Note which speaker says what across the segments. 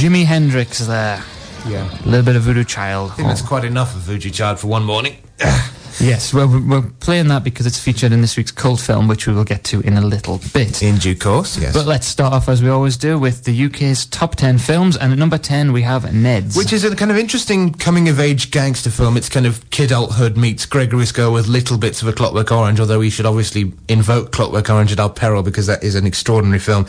Speaker 1: Jimi Hendrix there.
Speaker 2: Yeah.
Speaker 1: A little bit of Voodoo Child.
Speaker 2: I think that's quite enough of Voodoo Child for one morning.
Speaker 1: Yes, well, we're, playing that because it's featured in this week's cult film, which we will get to in a little bit.
Speaker 2: In due course, yes.
Speaker 1: But let's start off as we always do with the UK's top 10 films, and at number 10 we have Ned's.
Speaker 2: Which is a kind of interesting coming of age gangster film. It's kind of Kidulthood meets Gregory's Girl with little bits of a Clockwork Orange, although we should obviously invoke Clockwork Orange at our peril because that is an extraordinary film.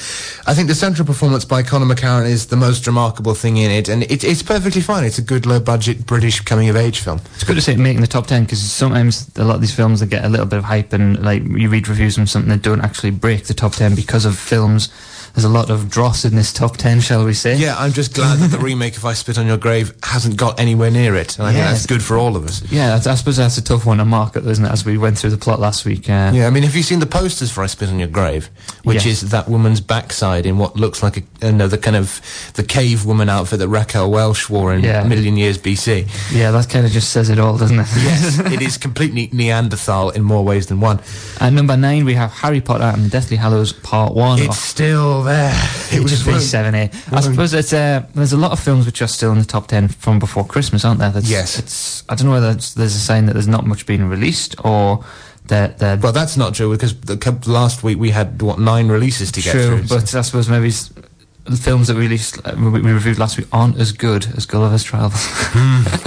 Speaker 2: I think the central performance by Conor McCarron is the most remarkable thing in it, and it, it's perfectly fine. It's a good low budget British coming of age film.
Speaker 1: It's good to see it making the top 10 because sometimes a lot of these films that get a little bit of hype and like you read reviews from something that don't actually break the top 10 because of films. There's a lot of dross in this top 10, shall we say?
Speaker 2: Yeah, I'm just glad that the remake of I Spit on Your Grave hasn't got anywhere near it. And I think
Speaker 1: Yeah.
Speaker 2: that's good for all of us.
Speaker 1: Yeah, that's, I suppose that's a tough one to market, isn't it? As we went through the plot last week. Uh,
Speaker 2: Yeah, I mean, have you seen the posters for I Spit on Your Grave? Which
Speaker 1: Yes.
Speaker 2: is that woman's backside in what looks like a, uh, no, the kind of, the cave woman outfit that Raquel Welch wore in
Speaker 1: Yeah.
Speaker 2: a million years BC.
Speaker 1: Yeah, that kind of just says it all, doesn't it?
Speaker 2: Yes, it is completely Neanderthal in more ways than one.
Speaker 1: At number nine, we have Harry Potter and the Deathly Hallows Part One.
Speaker 2: It's still there.
Speaker 1: It
Speaker 2: was
Speaker 1: just be seven A. I suppose it's uh, there's a lot of films which are still in the top ten from before Christmas, aren't there? That's,
Speaker 2: Yes.
Speaker 1: It's I don't know whether there's a sign that there's not much being released or that that
Speaker 2: Well, that's not true because the, last week we had what nine releases to get
Speaker 1: true,
Speaker 2: through. so-
Speaker 1: but I suppose maybe the films that we released uh, we, we reviewed last week aren't as good as Gulliver's Travels.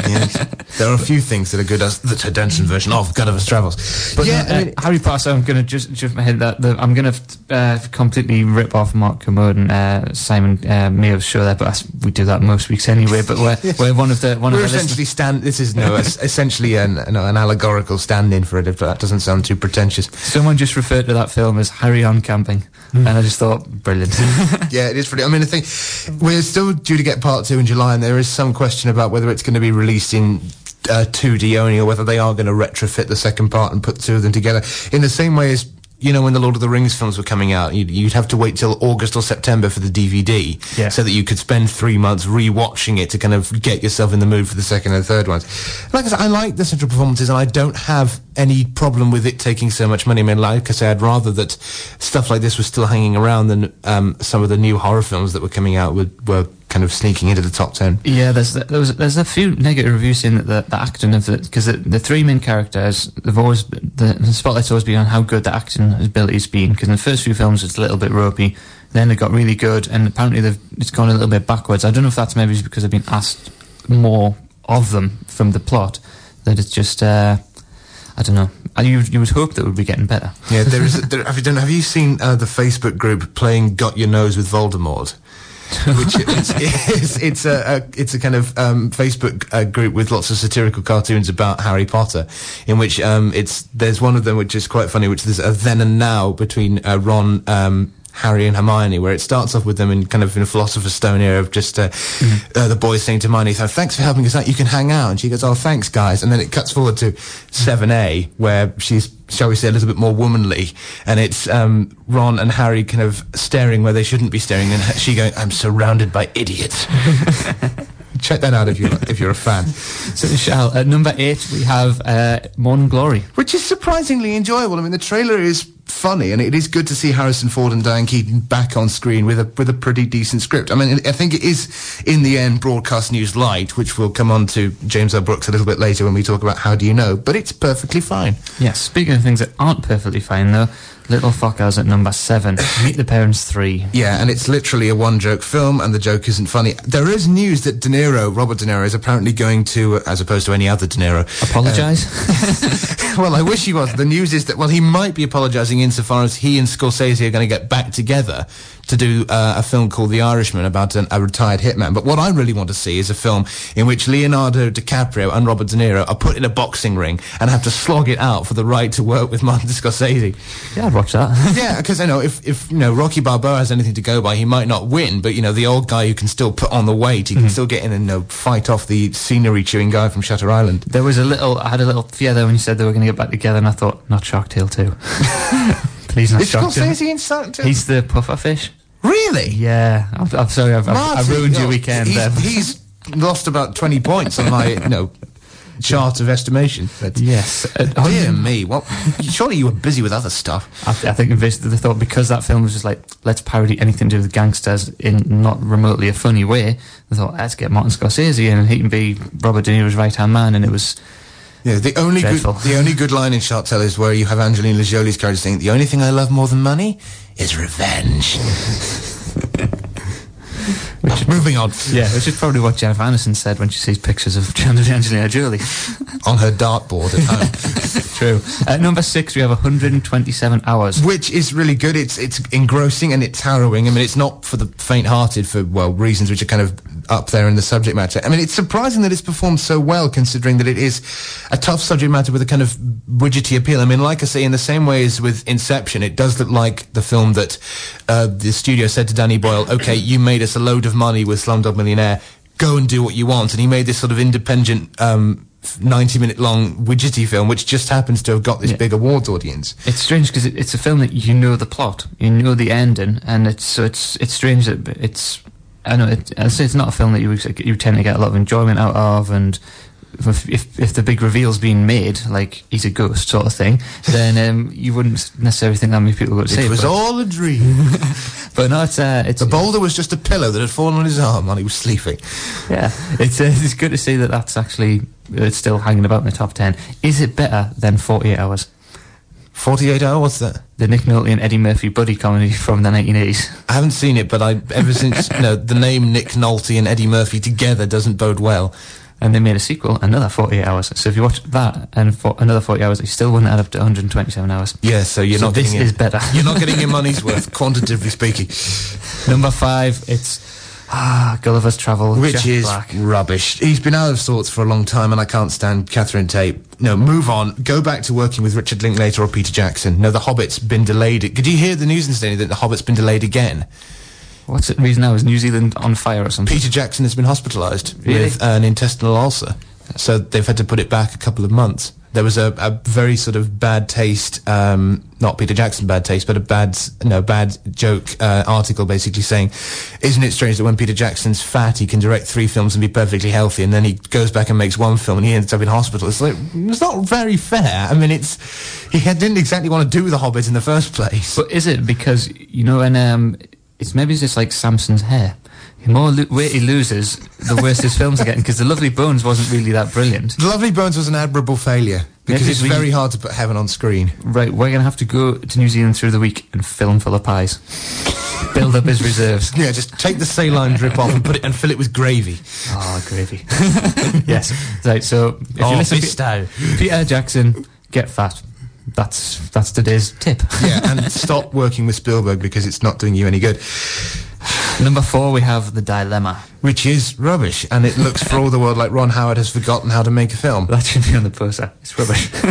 Speaker 2: yes. there are a few things that are good as the Ted Danson version of Gulliver's Travels.
Speaker 1: But
Speaker 2: yeah,
Speaker 1: uh,
Speaker 2: I mean,
Speaker 1: Harry Potter. I'm going to just just my head that the, I'm going to uh, completely rip off Mark Kermode and uh, Simon uh, Mayo's show there, but we do that most weeks anyway. But we're, we're one of the one
Speaker 2: we're
Speaker 1: of the listeners-
Speaker 2: essentially stand. This is no, essentially an, no, an allegorical stand-in for it. If that doesn't sound too pretentious.
Speaker 1: Someone just referred to that film as Harry on camping, and I just thought brilliant.
Speaker 2: yeah, it is pretty. I mean, the thing we're still due to get part two in July, and there is some question about whether it's going to be released in. Uh, 2D only, or whether they are going to retrofit the second part and put two of them together in the same way as you know when the Lord of the Rings films were coming out, you'd, you'd have to wait till August or September for the DVD,
Speaker 1: Yeah.
Speaker 2: so that you could spend three months re-watching it to kind of get yourself in the mood for the second and third ones. Like I said, I like the central performances, and I don't have any problem with it taking so much money. I mean, like I say, I'd rather that stuff like this was still hanging around than um, some of the new horror films that were coming out were, were kind of sneaking into the top ten.
Speaker 1: yeah, there's there was, there's a few negative reviews saying that the, the acting of the because the, the three main characters they've always the, the spotlight's always been on how good the acting ability's been because in the first few films it's a little bit ropey, then it got really good, and apparently they've it's gone a little bit backwards. I don't know if that's maybe because they've been asked more of them from the plot that it's just. Uh, I don't know. You you would hope that it would be getting better.
Speaker 2: Yeah, there is. There, have you done? Have you seen uh, the Facebook group playing "Got Your Nose" with Voldemort? Which it's a, a it's a kind of um, Facebook uh, group with lots of satirical cartoons about Harry Potter, in which um, it's there's one of them which is quite funny, which there's a then and now between uh, Ron. Um, Harry and Hermione, where it starts off with them in kind of in a philosopher's stone era of just uh, uh, the boys saying to Hermione, "So thanks for helping us out. You can hang out." And she goes, "Oh, thanks, guys." And then it cuts forward to seven A, where she's, shall we say, a little bit more womanly, and it's um, Ron and Harry kind of staring where they shouldn't be staring, and she going, "I'm surrounded by idiots." Check that out if you if you're a fan.
Speaker 1: So, Michelle, at number eight we have uh, Morning Glory.
Speaker 2: which is surprisingly enjoyable. I mean, the trailer is funny, and it is good to see Harrison Ford and Diane Keaton back on screen with a with a pretty decent script. I mean, I think it is in the end broadcast news light, which we'll come on to James L. Brooks a little bit later when we talk about how do you know, but it's perfectly fine.
Speaker 1: Yes, speaking of things that aren't perfectly fine though, Little Fockers at number seven. Meet the Parents 3.
Speaker 2: Yeah, and it's literally a one joke film, and the joke isn't funny. There is news that De Niro, Robert De Niro, is apparently going to, uh, as opposed to any other De Niro,
Speaker 1: Apologise?
Speaker 2: well, I wish he was. The news is that, well, he might be apologising insofar as he and Scorsese are going to get back together to do uh, a film called The Irishman about an, a retired hitman. But what I really want to see is a film in which Leonardo DiCaprio and Robert De Niro are put in a boxing ring and have to slog it out for the right to work with Martin Scorsese.
Speaker 1: yeah, I'd watch that.
Speaker 2: yeah, because I know if, if you know Rocky Balboa has anything to go by, he might not win, but you know the old guy who can still put on the weight, he can still get in and you know, fight off the scenery chewing guy from Shutter Island.
Speaker 1: there was a little, I had a little fear there when you said they were going to get back together, and I thought, not Shark Tale 2. Please, not
Speaker 2: Is
Speaker 1: Shark Tale.
Speaker 2: Scorsese in Shark Tale?
Speaker 1: He's the puffer fish.
Speaker 2: Really.
Speaker 1: Yeah, I'm, I'm sorry, I've, I've, I've
Speaker 2: Martin,
Speaker 1: ruined your weekend
Speaker 2: He's,
Speaker 1: there.
Speaker 2: he's lost about 20 points on my, you know, chart of estimation. But
Speaker 1: Yes. Uh,
Speaker 2: dear me, Well, Surely you were busy with other stuff.
Speaker 1: I, th- I think they thought because that film was just like let's parody anything to do with gangsters in not remotely a funny way. They thought let's get Martin Scorsese in and he can be Robert De Niro's right hand man, and it was
Speaker 2: Yeah, the only good, the only good line in Shark Tale is where you have Angelina Jolie's character saying, "The only thing I love more than money is revenge." Moving on.
Speaker 1: yeah, which is probably what Jennifer Aniston said when she sees pictures of Angelina Jolie.
Speaker 2: on her dartboard at home,
Speaker 1: True. At number six, we have 127 hours.
Speaker 2: which is really good. It's it's engrossing and it's harrowing. I mean, it's not for the faint-hearted for well reasons which are kind of up there in the subject matter. I mean, it's surprising that it's performed so well, considering that it is a tough subject matter with a kind of widgety appeal. I mean, like I say, in the same way as with Inception, it does look like the film that uh, the studio said to Danny Boyle, "Okay, you made us a load of money with Slumdog Millionaire. Go and do what you want." And he made this sort of independent. Um, 90 minute long widgety film which just happens to have got this
Speaker 1: Yeah.
Speaker 2: big awards audience
Speaker 1: It's strange because it, it's a film that you know the plot, you know the ending, and it's so it's it's strange that it's. I know it, I it's not a film that you you tend to get a lot of enjoyment out of, and if if, if the big reveal's being made, like he's a ghost sort of thing, then um, you wouldn't necessarily think that many people would say
Speaker 2: it was
Speaker 1: but,
Speaker 2: all a dream
Speaker 1: but no, it's uh, it's
Speaker 2: The boulder was just a pillow that had fallen on his arm while he was sleeping.
Speaker 1: yeah, it's uh, it's good to see that that's actually it's still hanging about in the top ten. Is it better than Forty Eight Hours,
Speaker 2: 48 hour, what's that?
Speaker 1: the Nick Nolte and Eddie Murphy buddy comedy from the nineteen eighties?
Speaker 2: I haven't seen it, but I ever since you know the name Nick Nolte and Eddie Murphy together doesn't bode well.
Speaker 1: and they made a sequel, another 48 hours. So if you watch that and for another 40 hours, it still wouldn't add up to 127 hours.
Speaker 2: Yeah, so you're
Speaker 1: So
Speaker 2: not
Speaker 1: this
Speaker 2: getting
Speaker 1: is
Speaker 2: your,
Speaker 1: better.
Speaker 2: You're not getting your money's worth, quantitatively speaking,
Speaker 1: Number five, it's ah, Gulliver's Travel,
Speaker 2: which
Speaker 1: Jack
Speaker 2: is
Speaker 1: Black.
Speaker 2: rubbish. He's been out of sorts for a long time, and I can't stand Catherine Tate. No, move on. Go back to working with Richard Linklater or Peter Jackson. No, The Hobbit's been delayed. Did you hear the news yesterday that The Hobbit's been delayed again?
Speaker 1: What's the reason now? Is New Zealand on fire or something?
Speaker 2: Peter Jackson has been hospitalised
Speaker 1: Really?
Speaker 2: with an intestinal ulcer, so they've had to put it back a couple of months. There was a, a very sort of bad taste, um, not Peter Jackson bad taste, but a bad, no, bad joke uh, article basically saying, isn't it strange that when Peter Jackson's fat, he can direct three films and be perfectly healthy, and then he goes back and makes one film and he ends up in hospital. It's like, it's not very fair. I mean, it's, he didn't exactly want to do The Hobbit in the first place.
Speaker 1: But is it because, you know, and um, it's maybe it's just like Samson's hair. The more lo- weight he loses, the worse his films are getting, because The Lovely Bones wasn't really that brilliant.
Speaker 2: The Lovely Bones was an admirable failure because
Speaker 1: Maybe
Speaker 2: it's
Speaker 1: we-
Speaker 2: very hard to put heaven on screen.
Speaker 1: Right, we're going to have to go to New Zealand through the week and film full of pies. Build up his reserves.
Speaker 2: Yeah, just take the saline drip off and put it and fill it with gravy.
Speaker 1: Oh, gravy. yes. Right, so if
Speaker 2: Oh,
Speaker 1: you listen to
Speaker 2: Bisto.
Speaker 1: Peter Jackson, get fat. That's that's today's tip.
Speaker 2: Yeah, and stop working with Spielberg because it's not doing you any good.
Speaker 1: Number four, we have The Dilemma.
Speaker 2: Which is rubbish, and it looks for all the world like Ron Howard has forgotten how to make a film.
Speaker 1: That should be on the poster. It's rubbish.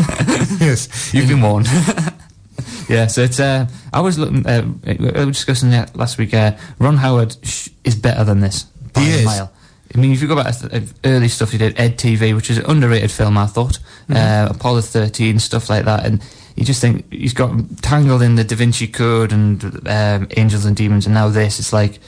Speaker 2: yes,
Speaker 1: You've been warned. yeah, so it's. Uh, I was looking. Uh, we were discussing that last week. Uh, Ron Howard sh- is better than this by
Speaker 2: He
Speaker 1: a
Speaker 2: is.
Speaker 1: mile. I mean, if you go back to early stuff he did, Ed TV, which is an underrated film, I thought,
Speaker 2: Mm-hmm.
Speaker 1: uh, Apollo 13, stuff like that, and you just think he's got tangled in the Da Vinci Code and um, Angels and Demons, and now this. It's like,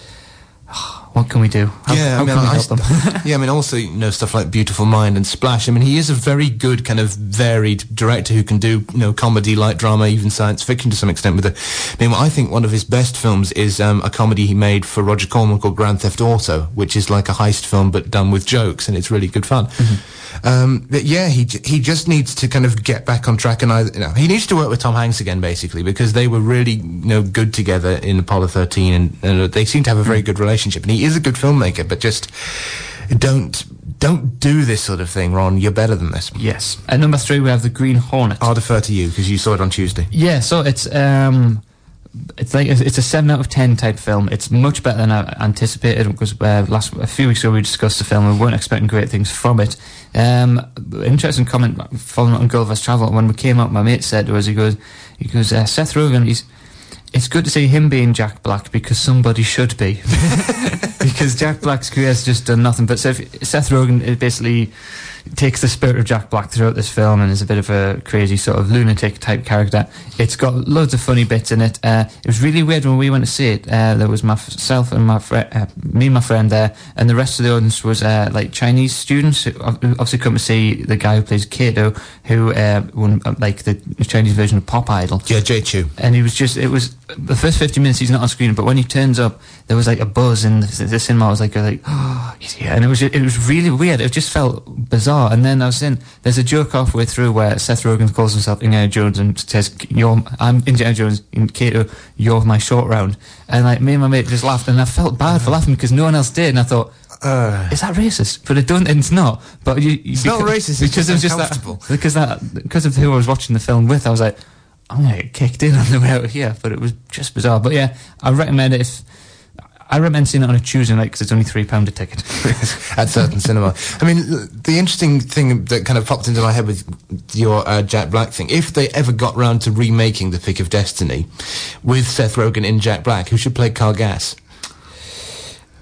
Speaker 1: what can we do? How,
Speaker 2: yeah,
Speaker 1: how
Speaker 2: I mean, I,
Speaker 1: help them?
Speaker 2: yeah, I mean, also you know stuff like Beautiful Mind and Splash. I mean, he is a very good kind of varied director who can do you know comedy, light drama, even science fiction to some extent. With it, I mean, I think one of his best films is um, a comedy he made for Roger Corman called Grand Theft Auto, which is like a heist film but done with jokes, and it's really good fun. Um, but yeah, he he just needs to kind of get back on track, and I, you know, he needs to work with Tom Hanks again, basically, because they were really you know good together in Apollo 13, and, and they seem to have a very good relationship. And he is a good filmmaker, but just don't don't do this sort of thing, Ron. You're better than this.
Speaker 1: yes. At number three, we have The Green Hornet.
Speaker 2: I'll defer to you because you saw it on Tuesday.
Speaker 1: Yeah, so it's um, it's like it's a seven out of ten type film. It's much better than I anticipated because uh, last a few weeks ago we discussed the film. We weren't expecting great things from it. Um, interesting comment following on Gulliver's Travel. When we came out, my mate said to us, he goes, he goes, uh, Seth Rogen, he's. It's good to see him being Jack Black because somebody should be. because Jack Black's career has just done nothing. But if Seth Rogen is basically takes the spirit of Jack Black throughout this film and is a bit of a crazy sort of lunatic type character. It's got loads of funny bits in it. Uh, it was really weird when we went to see it. Uh, there was myself and my friend, uh, me and my friend there, and the rest of the audience was uh, like Chinese students who obviously come to see the guy who plays Kato, who uh, won uh, like the Chinese version of Pop Idol.
Speaker 2: Yeah, Jay Chou.
Speaker 1: And he was just, it was the first 50 minutes he's not on screen, but when he turns up, there was like a buzz in the, the cinema. I was like, like, oh, he's here. And it was, it was really weird. It just felt bizarre. And then I was in, there's a joke halfway through where Seth Rogen calls himself Indiana Jones and says, you're, I'm Indiana Jones, in Kato, you're my short round. And like, me and my mate just laughed and I felt bad for laughing because no one else did. And I thought, uh, is that racist? But it don't. And it's not. But you,
Speaker 2: it's because, not racist. because it was just
Speaker 1: that because that because of who I was watching the film with. I was like, I'm gonna get kicked in on the way out here. But it was just bizarre. But yeah, I recommend it if I recommend seeing it on a Tuesday night because it's only three pound a ticket
Speaker 2: at certain cinema. I mean, the interesting thing that kind of popped into my head with your uh, Jack Black thing, if they ever got round to remaking The Pick of Destiny with Seth Rogen in Jack Black, who should play Kyle Gass?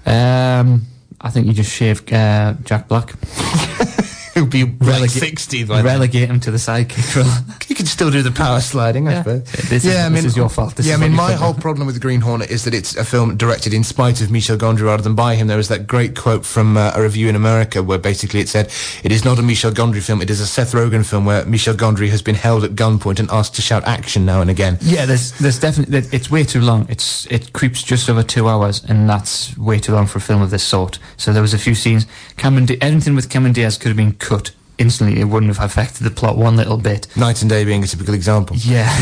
Speaker 1: Um, I think you just shave uh, Jack Black.
Speaker 2: He'll be like 60 by
Speaker 1: Relegate him to the sidekick role.
Speaker 2: you can still do the power sliding, I yeah. suppose.
Speaker 1: This yeah, is, I mean, this is your fault. This
Speaker 2: yeah, I mean, my whole problem with the Green Hornet is that it's a film directed in spite of Michel Gondry rather than by him. There was that great quote from uh, a review in America where basically it said, it is not a Michel Gondry film, it is a Seth Rogen film where Michel Gondry has been held at gunpoint and asked to shout action now and again.
Speaker 1: Yeah, there's, there's definitely, it's way too long. It's, it creeps just over two hours and that's way too long for a film of this sort. So there was a few scenes, Cameron, anything with Cameron Diaz could have been cut instantly it wouldn't have affected the plot one little bit.
Speaker 2: Knight and Day being a typical example.
Speaker 1: Yeah.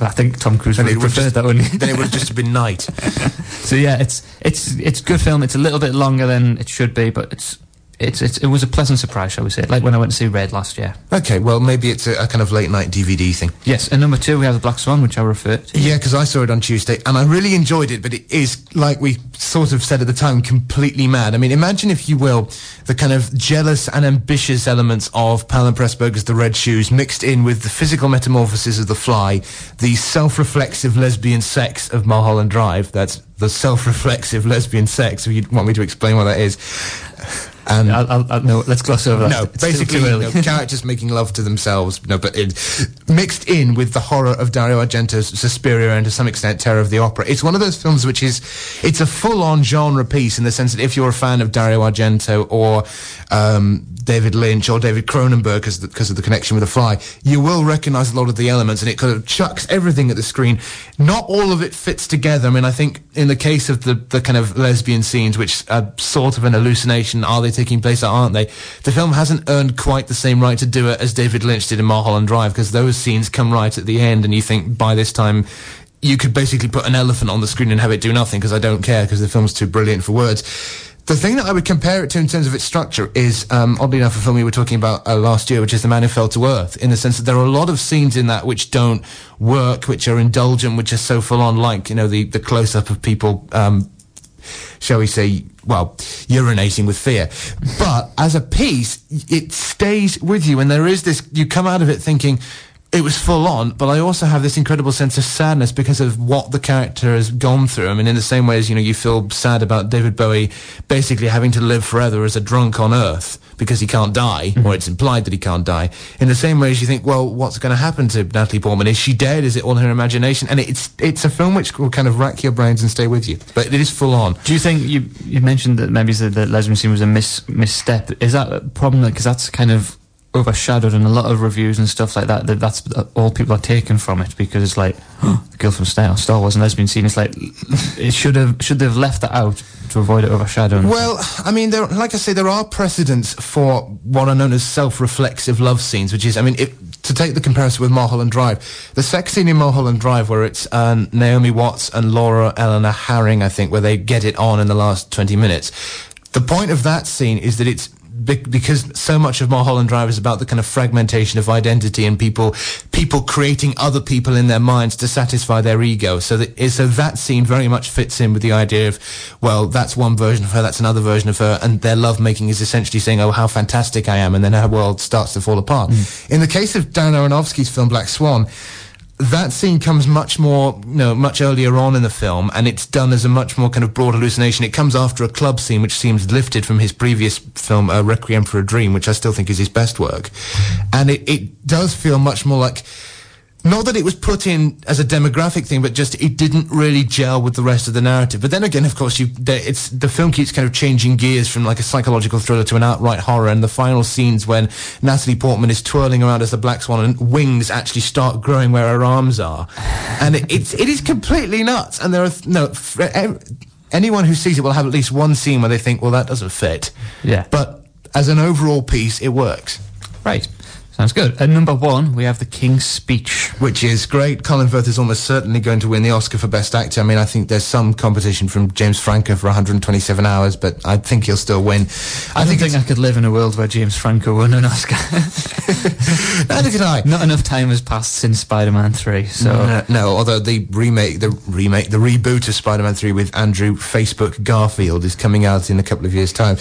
Speaker 1: I think Tom Cruise would have preferred just, that one.
Speaker 2: then it would have just been night.
Speaker 1: so yeah, it's it's it's good film. It's a little bit longer than it should be, but it's it's, it's, it was a pleasant surprise, shall we say, like when I went to see Red last year.
Speaker 2: Okay, well, maybe it's a, a kind of late night DVD thing.
Speaker 1: Yes, and number two, we have The Black Swan, which I referred to.
Speaker 2: Yeah, because I saw it on Tuesday, and I really enjoyed it, but it is, like we sort of said at the time, completely mad. I mean, imagine, if you will, the kind of jealous and ambitious elements of Powell and Pressburger's The Red Shoes mixed in with the physical metamorphosis of The Fly, the self-reflexive lesbian sex of Mulholland Drive, that's the self-reflexive lesbian sex, if you want me to explain what that is
Speaker 1: and I'll, I'll, I'll, no, let's gloss over that.
Speaker 2: No, it's basically, you know, characters making love to themselves. No, but it, mixed in with the horror of Dario Argento's Suspiria and to some extent Terror of the Opera. It's one of those films which is, it's a full-on genre piece in the sense that if you're a fan of Dario Argento or um, David Lynch or David Cronenberg because of the connection with The Fly, you will recognize a lot of the elements and it kind of chucks everything at the screen. Not all of it fits together. I mean, I think in the case of the, the kind of lesbian scenes, which are sort of an hallucination, are they taking place or aren't they? The film hasn't earned quite the same right to do it as David Lynch did in Mulholland Drive because those scenes come right at the end and you think by this time you could basically put an elephant on the screen and have it do nothing because I don't care because the film's too brilliant for words the thing that I would compare it to in terms of its structure is, um, oddly enough, a film we were talking about uh, last year, which is The Man Who Fell to Earth, in the sense that there are a lot of scenes in that which don't work, which are indulgent, which are so full on, like, you know, the, the close up of people, um, shall we say, well, urinating with fear. But as a piece, it stays with you, and there is this, you come out of it thinking, it was full on, but I also have this incredible sense of sadness because of what the character has gone through. I mean, in the same way as, you know, you feel sad about David Bowie basically having to live forever as a drunk on Earth because he can't die, mm-hmm. or it's implied that he can't die. In the same way as you think, well, what's going to happen to Natalie Portman? Is she dead? Is it all her imagination? And it's it's a film which will kind of rack your brains and stay with you. But it is full on.
Speaker 1: Do you think you you mentioned that maybe the, the lesbian scene was a mis misstep? Is that a problem? Because that's kind of overshadowed in a lot of reviews and stuff like that. that that's all people are taken from it because it's like the girl from Star, Star Wars and lesbian scene. It's like it should have should they have left that out to avoid it overshadowing.
Speaker 2: Well, I mean, there, like I say, there are precedents for what are known as self-reflexive love scenes, which is, I mean, it, to take the comparison with Mulholland Drive, the sex scene in Mulholland Drive where it's uh, Naomi Watts and Laura Elena Harring, I think, where they get it on in the last 20 minutes. The point of that scene is that it's because so much of Mulholland Drive is about the kind of fragmentation of identity and people people creating other people in their minds to satisfy their ego. So that so that scene very much fits in with the idea of well, that's one version of her, that's another version of her, and their love making is essentially saying, oh, how fantastic I am, and then her world starts to fall apart. Mm. In the case of Darren Aronofsky's film Black Swan that scene comes much more, you know, much earlier on in the film, and it's done as a much more kind of broad hallucination. It comes after a club scene, which seems lifted from his previous film, uh, Requiem for a Dream, which I still think is his best work. And it, it does feel much more like not that it was put in as a demographic thing, but just it didn't really gel with the rest of the narrative. But then again, of course, you the, it's the film keeps kind of changing gears from like a psychological thriller to an outright horror. And the final scenes when Natalie Portman is twirling around as the Black Swan and wings actually start growing where her arms are, and it, it's it is completely nuts. And there are no anyone who sees it will have at least one scene where they think, well, that doesn't fit.
Speaker 1: Yeah.
Speaker 2: But as an overall piece, it works.
Speaker 1: Right. Sounds good. At number one, we have The King's Speech.
Speaker 2: Which is great. Colin Firth is almost certainly going to win the Oscar for Best Actor. I mean, I think there's some competition from James Franco for 127 hours, but I think he'll still win.
Speaker 1: I, I don't think I could live in a world where James Franco won an Oscar.
Speaker 2: Neither could I.
Speaker 1: Not enough time has passed since Spider-Man 3, so...
Speaker 2: No, no, although the remake, the remake, the reboot of Spider-Man 3 with Andrew Facebook Garfield is coming out in a couple of years' time.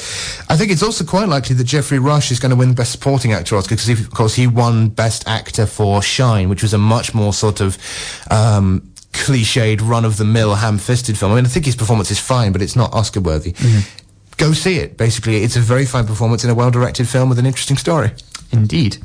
Speaker 2: I think it's also quite likely that Geoffrey Rush is going to win the Best Supporting Actor Oscar because, of course, he won Best Actor for Shine, which was a much more sort of um, cliched, run-of-the-mill, ham-fisted film. I mean, I think his performance is fine, but it's not Oscar-worthy. Mm-hmm. Go see it. Basically, it's a very fine performance in a well-directed film with an interesting story.
Speaker 1: Indeed.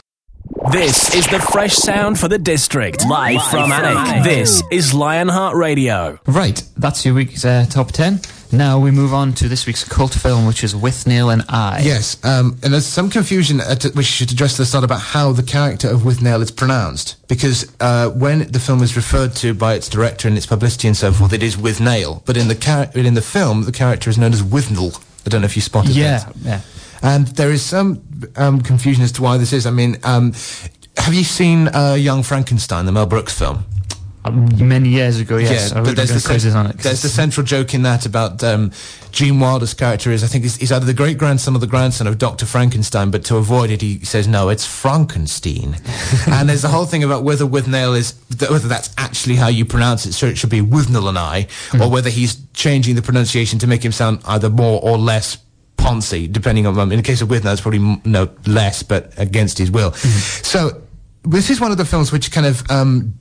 Speaker 3: This is the fresh sound for the district, live, live from Alnwick. This is Lionheart Radio.
Speaker 1: Right, that's your week's uh, top 10. Now we move on to this week's cult film, which is Withnail and I.
Speaker 2: Yes, um, and there's some confusion at, which should address at the start about how the character of Withnail is pronounced. Because uh, when the film is referred to by its director and its publicity and so forth, it is With Withnail. But in the, char- in the film, the character is known as Withnell. I don't know if you spotted
Speaker 1: yeah,
Speaker 2: that.
Speaker 1: Yeah,
Speaker 2: And there is some um, confusion as to why this is. I mean, um, have you seen uh, Young Frankenstein, the Mel Brooks film?
Speaker 1: Many years ago, yes. Yeah, but there's the, cen- on it,
Speaker 2: there's the central joke in that about um, Gene Wilder's character is, I think he's, he's either the great grandson or the grandson of Dr. Frankenstein, but to avoid it, he says, no, it's Frankenstein. and there's the whole thing about whether Withnail is, th- whether that's actually how you pronounce it, so it should be Withnail and I, mm. or whether he's changing the pronunciation to make him sound either more or less Poncy, depending on, um, in the case of Withnail, it's probably no less, but against his will. Mm-hmm. So, this is one of the films which kind of um,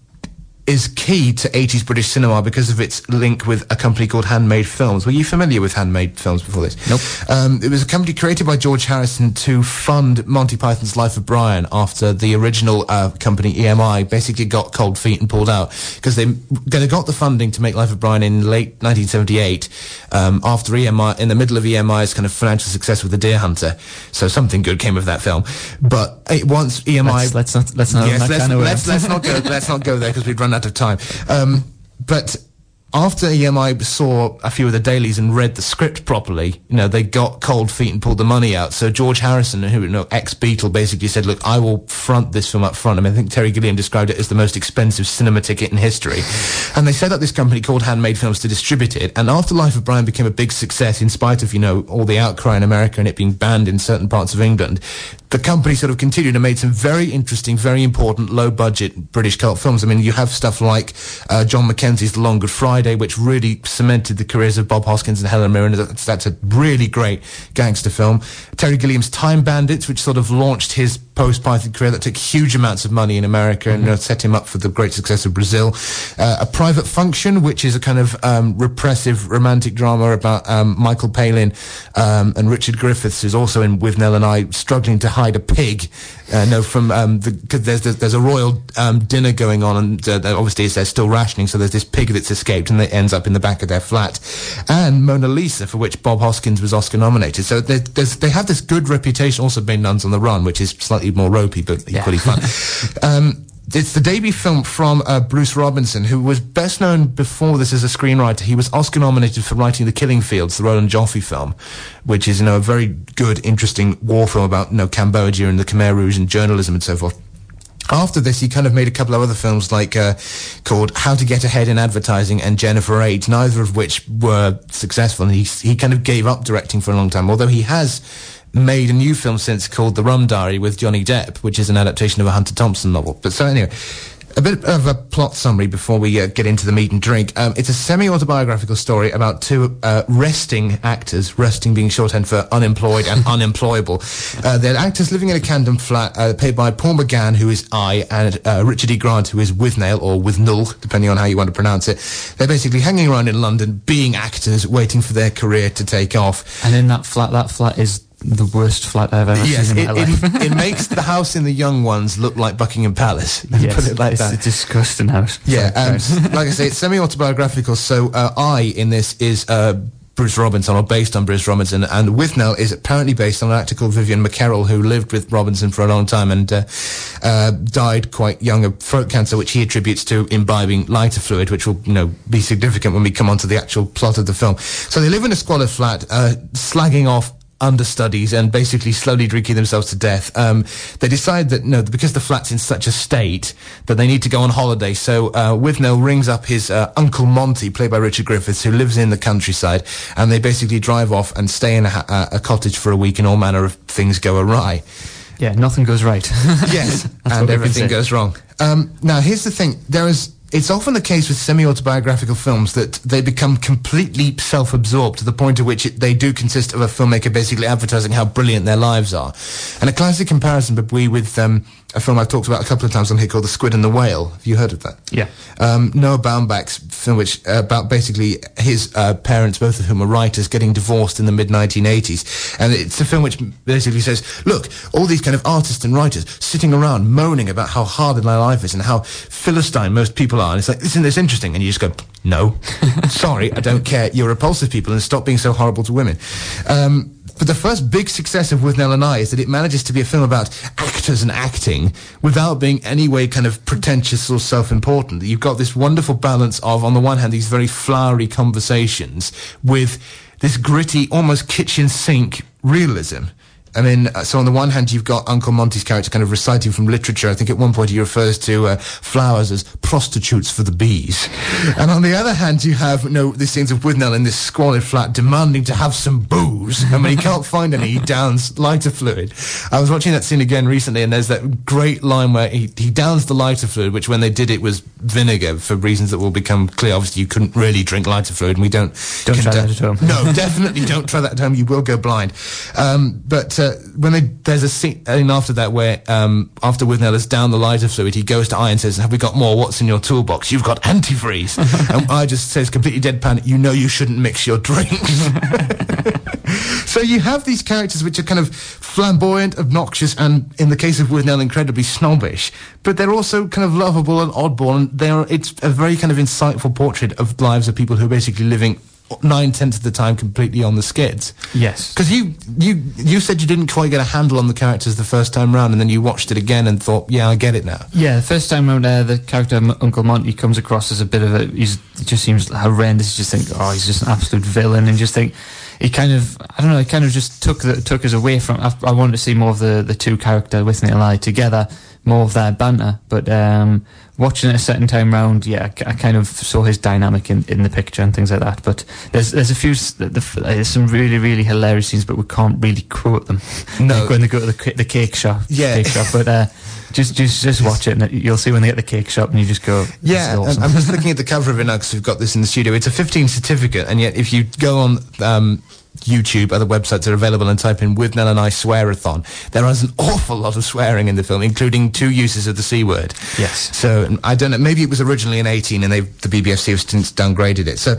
Speaker 2: is key to 80s British cinema because of its link with a company called Handmade Films. Were you familiar with Handmade Films before this?
Speaker 1: Nope.
Speaker 2: Um, it was a company created by George Harrison to fund Monty Python's Life of Brian after the original uh, company EMI basically got cold feet and pulled out because they, they got the funding to make Life of Brian in late 1978 um, after EMI, in the middle of EMI's kind of financial success with The Deer Hunter. So something good came of that film. But it, once EMI...
Speaker 1: Let's, let's not, let's not,
Speaker 2: yes, let's, let's, let's, not go, let's not go there because we'd run out of time. Um, but after EMI saw a few of the dailies and read the script properly, you know, they got cold feet and pulled the money out. So George Harrison, who, you know, ex-Beatle, basically said, look, I will front this film up front. I mean, I think Terry Gilliam described it as the most expensive cinema ticket in history. and they set up this company called Handmade Films to distribute it. And after Life of Brian became a big success, in spite of, you know, all the outcry in America and it being banned in certain parts of England, the company sort of continued and made some very interesting, very important, low-budget British cult films. I mean, you have stuff like uh, John Mackenzie's The Long Good Friday, which really cemented the careers of Bob Hoskins and Helen Mirren. That's, that's a really great gangster film. Terry Gilliam's Time Bandits, which sort of launched his post-Python career that took huge amounts of money in America mm-hmm. and uh, set him up for the great success of Brazil. Uh, a Private Function, which is a kind of um, repressive romantic drama about um, Michael Palin um, and Richard Griffiths, who's also in Withnail and I, struggling to hide a pig. Uh, no, from um, the cause there's, there's, there's a royal um, dinner going on, and uh, obviously they're still rationing. So there's this pig that's escaped, and it ends up in the back of their flat. And Mona Lisa, for which Bob Hoskins was Oscar nominated. So they have this good reputation. Also, being Nuns on the Run, which is slightly more ropey but equally yeah. fun. um, it's the debut film from uh, Bruce Robinson, who was best known before this as a screenwriter. He was Oscar nominated for writing The Killing Fields, the Roland Joffe film, which is, you know, a very good, interesting war film about, you know, Cambodia and the Khmer Rouge and journalism and so forth. After this, he kind of made a couple of other films like uh, called How to Get Ahead in Advertising and Jennifer 8, neither of which were successful. And he he kind of gave up directing for a long time, although he has made a new film since called The Rum Diary with Johnny Depp, which is an adaptation of a Hunter Thompson novel. But so anyway, A bit of a plot summary before we uh, get into the meat and drink. Um, it's a semi-autobiographical story about two uh, resting actors, resting being shorthand for unemployed and unemployable. Uh, they're actors living in a Camden flat, uh, paid by Paul McGann, who is I, and uh, Richard E. Grant, who is Withnail, or Withnull, depending on how you want to pronounce it. They're basically hanging around in London, being actors, waiting for their career to take off.
Speaker 1: And in that flat, that flat is the worst flat I've ever
Speaker 2: Yes,
Speaker 1: seen in
Speaker 2: it,
Speaker 1: my life.
Speaker 2: it, it makes the house in the young ones look like Buckingham Palace.
Speaker 1: Yes,
Speaker 2: put it like
Speaker 1: it's
Speaker 2: that.
Speaker 1: a disgusting house.
Speaker 2: Yeah, um, like I say, it's semi-autobiographical. So uh, I in this is uh, Bruce Robinson, or based on Bruce Robinson, and Withnell is apparently based on an actor called Vivian MacKerrell, who lived with Robinson for a long time and uh, uh, died quite young of throat cancer, which he attributes to imbibing lighter fluid, which will you know be significant when we come on to the actual plot of the film. So they live in a squalid flat, uh, slagging off understudies and basically slowly drinking themselves to death. Um, they decide that no, because the flat's in such a state that they need to go on holiday. So uh, Withnell rings up his uh, uncle Monty, played by Richard Griffiths, who lives in the countryside, and they basically drive off and stay in a, ha- a cottage for a week, and all manner of things go awry.
Speaker 1: Yeah, nothing goes right.
Speaker 2: Yes, and everything goes wrong. Um, now, here's the thing: there is. It's often the case with semi-autobiographical films that they become completely self-absorbed to the point at which it, they do consist of a filmmaker basically advertising how brilliant their lives are. And a classic comparison would be with um, a film I've talked about a couple of times on here called The Squid and the Whale. Have you heard of that?
Speaker 1: Yeah.
Speaker 2: Um, Noah Baumbach's film, which uh, about basically his uh, parents, both of whom are writers, getting divorced in the mid 1980s, and it's a film which basically says, look, all these kind of artists and writers sitting around moaning about how hard their life is and how philistine most people are, and it's like, isn't this interesting? And you just go, no, sorry, I don't care. You're repulsive people, and stop being so horrible to women. Um, but the first big success of Withnell and I is that it manages to be a film about actors and acting without being any way kind of pretentious or self-important. You've got this wonderful balance of, on the one hand, these very flowery conversations with this gritty, almost kitchen sink realism. I mean, uh, so on the one hand, you've got Uncle Monty's character kind of reciting from literature. I think at one point he refers to uh, flowers as prostitutes for the bees. and on the other hand, you have, you know, these scenes of Withnail in this squalid flat demanding to have some booze. And when he can't find any, he downs lighter fluid. I was watching that scene again recently, and there's that great line where he, he downs the lighter fluid, which when they did it was vinegar for reasons that will become clear. Obviously, you couldn't really drink lighter fluid, and we don't...
Speaker 1: Don't try that at home.
Speaker 2: No, definitely don't try that at home. You will go blind. Um, but uh, when they, there's a scene after that where um, after Withnell has down the lighter fluid, he goes to I and says, "Have we got more? What's in your toolbox? You've got antifreeze." and I just says completely deadpan, "You know you shouldn't mix your drinks." so you have these characters which are kind of flamboyant, obnoxious, and in the case of Withnell, incredibly snobbish. But they're also kind of lovable and oddball, and they're it's a very kind of insightful portrait of lives of people who are basically living nine tenths of the time completely on the skids.
Speaker 1: Yes.
Speaker 2: Because you, you, you said you didn't quite get a handle on the characters the first time round, and then you watched it again and thought, yeah, I get it now.
Speaker 1: Yeah, the first time round, uh, the character M- Uncle Monty comes across as a bit of a. He's it just seems horrendous. You just think, oh, he's just an absolute villain, and just think he kind of, I don't know, he kind of just took the, took us away from. I, I wanted to see more of the the two character with and I together, more of their banter. But um, watching it a second time round, yeah, I, kind of saw his dynamic in, in the picture and things like that. But there's there's a few the, the, there's some really really hilarious scenes, but we can't really quote them.
Speaker 2: No.
Speaker 1: like when they go to the the cake shop.
Speaker 2: Yeah.
Speaker 1: cake shop. But uh, just just just watch it, and you'll see when they get the cake shop, and you just go,
Speaker 2: Yeah,
Speaker 1: awesome.
Speaker 2: I'm, I'm just looking at the cover of it now because we've got this in the studio. It's a 15 certificate, and yet if you go on um, YouTube, other websites are available, and type in "Withnell and I Swearathon," there is an awful lot of swearing in the film, including two uses of the c word.
Speaker 1: Yes.
Speaker 2: So I don't know. Maybe it was originally an 18, and they the BBFC have since downgraded it. So.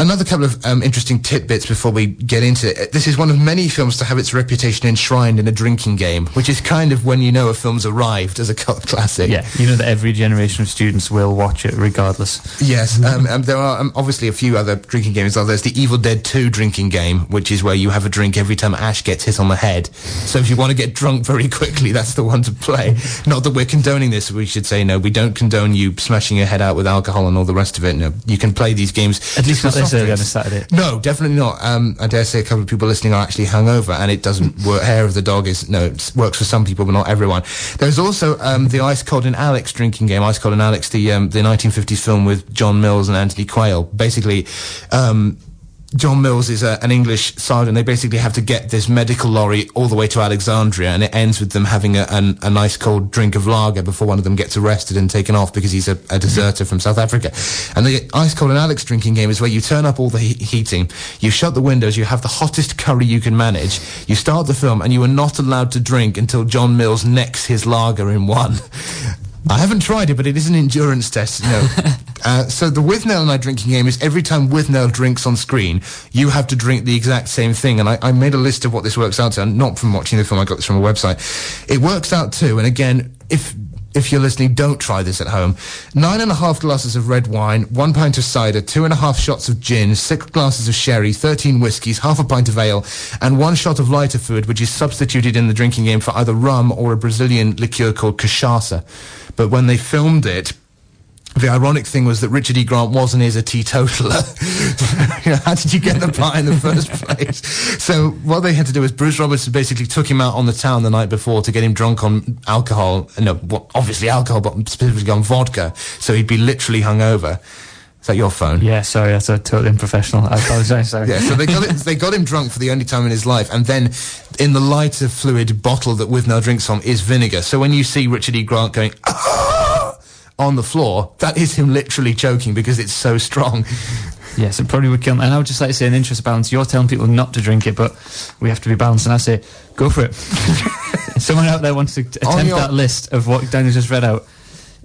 Speaker 2: Another couple of um, interesting tidbits before we get into it. This is one of many films to have its reputation enshrined in a drinking game, which is kind of when you know a film's arrived as a cult classic.
Speaker 1: yeah, you know that every generation of students will watch it regardless.
Speaker 2: Yes, um, um, there are um, obviously a few other drinking games. There's the Evil Dead 2 drinking game, which is where you have a drink every time Ash gets hit on the head. So if you want to get drunk very quickly, that's the one to play. Not that we're condoning this. We should say no. We don't condone you smashing your head out with alcohol and all the rest of it. No, you can play these games.
Speaker 1: At least not this early on a. Saturday.
Speaker 2: No, definitely not. Um, I dare say a couple of people listening are actually hungover, and it doesn't work. Hair of the dog is no, it works for some people, but not everyone. There's also um, the Ice Cold in Alex drinking game. Ice Cold in Alex, the um, the 1950s film with John Mills and Anthony Quayle. Basically. Um, John Mills is a, an English sergeant. They basically have to get this medical lorry all the way to Alexandria, and it ends with them having a, an, a nice cold drink of lager before one of them gets arrested and taken off because he's a, a deserter from South Africa. And the ice cold in Alex drinking game is where you turn up all the he- heating, you shut the windows, you have the hottest curry you can manage, you start the film, and you are not allowed to drink until John Mills necks his lager in one. I haven't tried it, but it is an endurance test. No. uh, so the Withnail and I drinking game is every time Withnail drinks on screen, you have to drink the exact same thing. And I, I made a list of what this works out to, and not from watching the film. I got this from a website. It works out to, and again, if if you're listening, don't try this at home. Nine and a half glasses of red wine, one pint of cider, two and a half shots of gin, six glasses of sherry, 13 whiskies, half a pint of ale, and one shot of lighter fluid, which is substituted in the drinking game for either rum or a Brazilian liqueur called cachaça. But when they filmed it, the ironic thing was that Richard E. Grant was and is a teetotaler. you know, how did you get the part in the first place? So what they had to do was Bruce Roberts basically took him out on the town the night before to get him drunk on alcohol. No, well, obviously alcohol, but specifically on vodka. So he'd be literally hungover. Is that your phone?
Speaker 1: Yeah, sorry, that's a totally unprofessional. I apologise. Sorry.
Speaker 2: Yeah, so they got, it, they got him drunk for the only time in his life, and then in the lighter fluid bottle that Withnail drinks from is vinegar. So when you see Richard E. Grant going "Ah!" on the floor, that is him literally choking because it's so strong.
Speaker 1: Yes, it probably would kill Him. And I would just like to say, in the interest of balance, you're telling people not to drink it, but we have to be balanced. And I say, go for it. Someone out there wants to attempt
Speaker 2: your-
Speaker 1: that list of what Daniel just read out.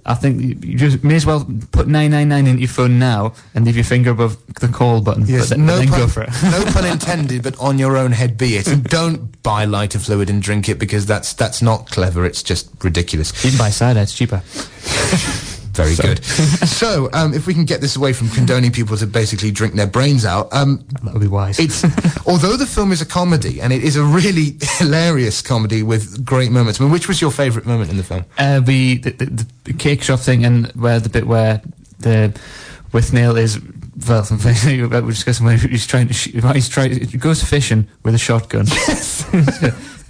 Speaker 1: I think you just may as well put 999 into your phone now and leave your finger above the call button.
Speaker 2: Yes,
Speaker 1: but
Speaker 2: no
Speaker 1: then
Speaker 2: pun,
Speaker 1: go for it.
Speaker 2: no pun intended, but on your own head be it. And don't buy lighter fluid and drink it because that's that's not clever. It's just ridiculous.
Speaker 1: You can buy cider, it's cheaper.
Speaker 2: Very good. so, um, if we can get this away from condoning people to basically drink their brains out, um,
Speaker 1: That would be wise.
Speaker 2: it's although the film is a comedy and it is a really hilarious comedy with great moments. I mean, which was your favourite moment in the film?
Speaker 1: Uh, the, the, the, the cake shop thing and where the bit where the with Neil is well, we're discussing where he's trying to sh- he's trying he goes fishing with a shotgun.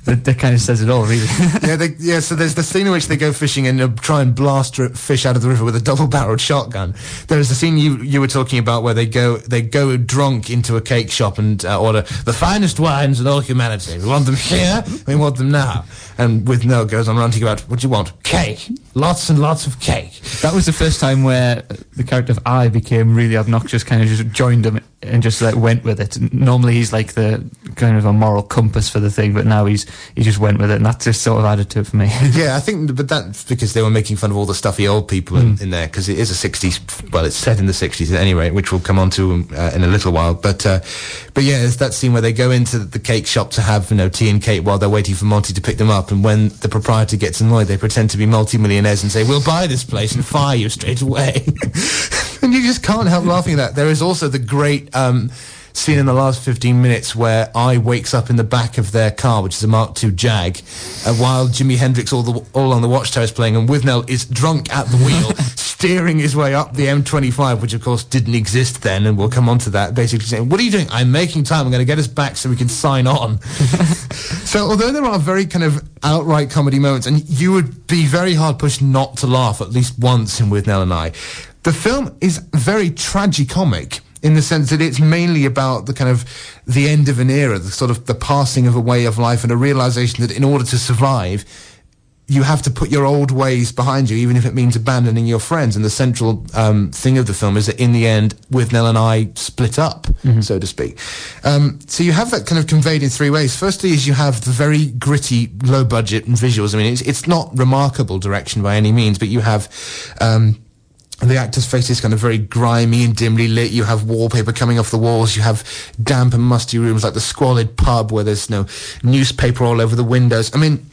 Speaker 1: That, that kind of says it all, really.
Speaker 2: yeah, they, yeah. So there's the scene in which they go fishing and uh, try and blast fish out of the river with a double-barreled shotgun. There's the scene you you were talking about where they go they go drunk into a cake shop and uh, order the finest wines in all humanity. We want them here. We want them now. And with no goes on ranting about what do you want? Cake. Lots and lots of cake.
Speaker 1: that was the first time where the character of I became really obnoxious. Kind of just joined him and just like went with it. Normally he's like the kind of a moral compass for the thing, but now he's he just went with it, and that just sort of added to it for me.
Speaker 2: Yeah, I think, but that's because they were making fun of all the stuffy old people in, in there, because it is a 60s, well, it's set in the 60s at any rate, which we'll come on to uh, in a little while. But, uh, but yeah, it's that scene where they go into the cake shop to have, you know, tea and cake while they're waiting for Monty to pick them up. And when the proprietor gets annoyed, they pretend to be multimillionaires and say, we'll buy this place and fire you straight away. just can't help laughing at that. There is also the great, um, scene in the last 15 minutes where I wakes up in the back of their car, which is a Mark II Jag, uh, while Jimi Hendrix all, the, all on the watchtower is playing, and Withnell is drunk at the wheel, steering his way up the M25, which of course didn't exist then, and we'll come on to that, basically saying, what are you doing? I'm making time, I'm going to get us back so we can sign on. so although there are very kind of outright comedy moments, and you would be very hard pushed not to laugh at least once in Withnell and I, the film is very tragicomic in the sense that it's mainly about the kind of the end of an era, the sort of the passing of a way of life and a realization that in order to survive, you have to put your old ways behind you, even if it means abandoning your friends. And the central um, thing of the film is that in the end, Withnell and I split up, so to speak. Um, so you have that kind of conveyed in three ways. Firstly, is you have the very gritty, low budget visuals. I mean, it's, it's not remarkable direction by any means, but you have. Um, the actor's face is kind of very grimy and dimly lit. You have wallpaper coming off the walls. You have damp and musty rooms like the squalid pub where there's no newspaper all over the windows. I mean,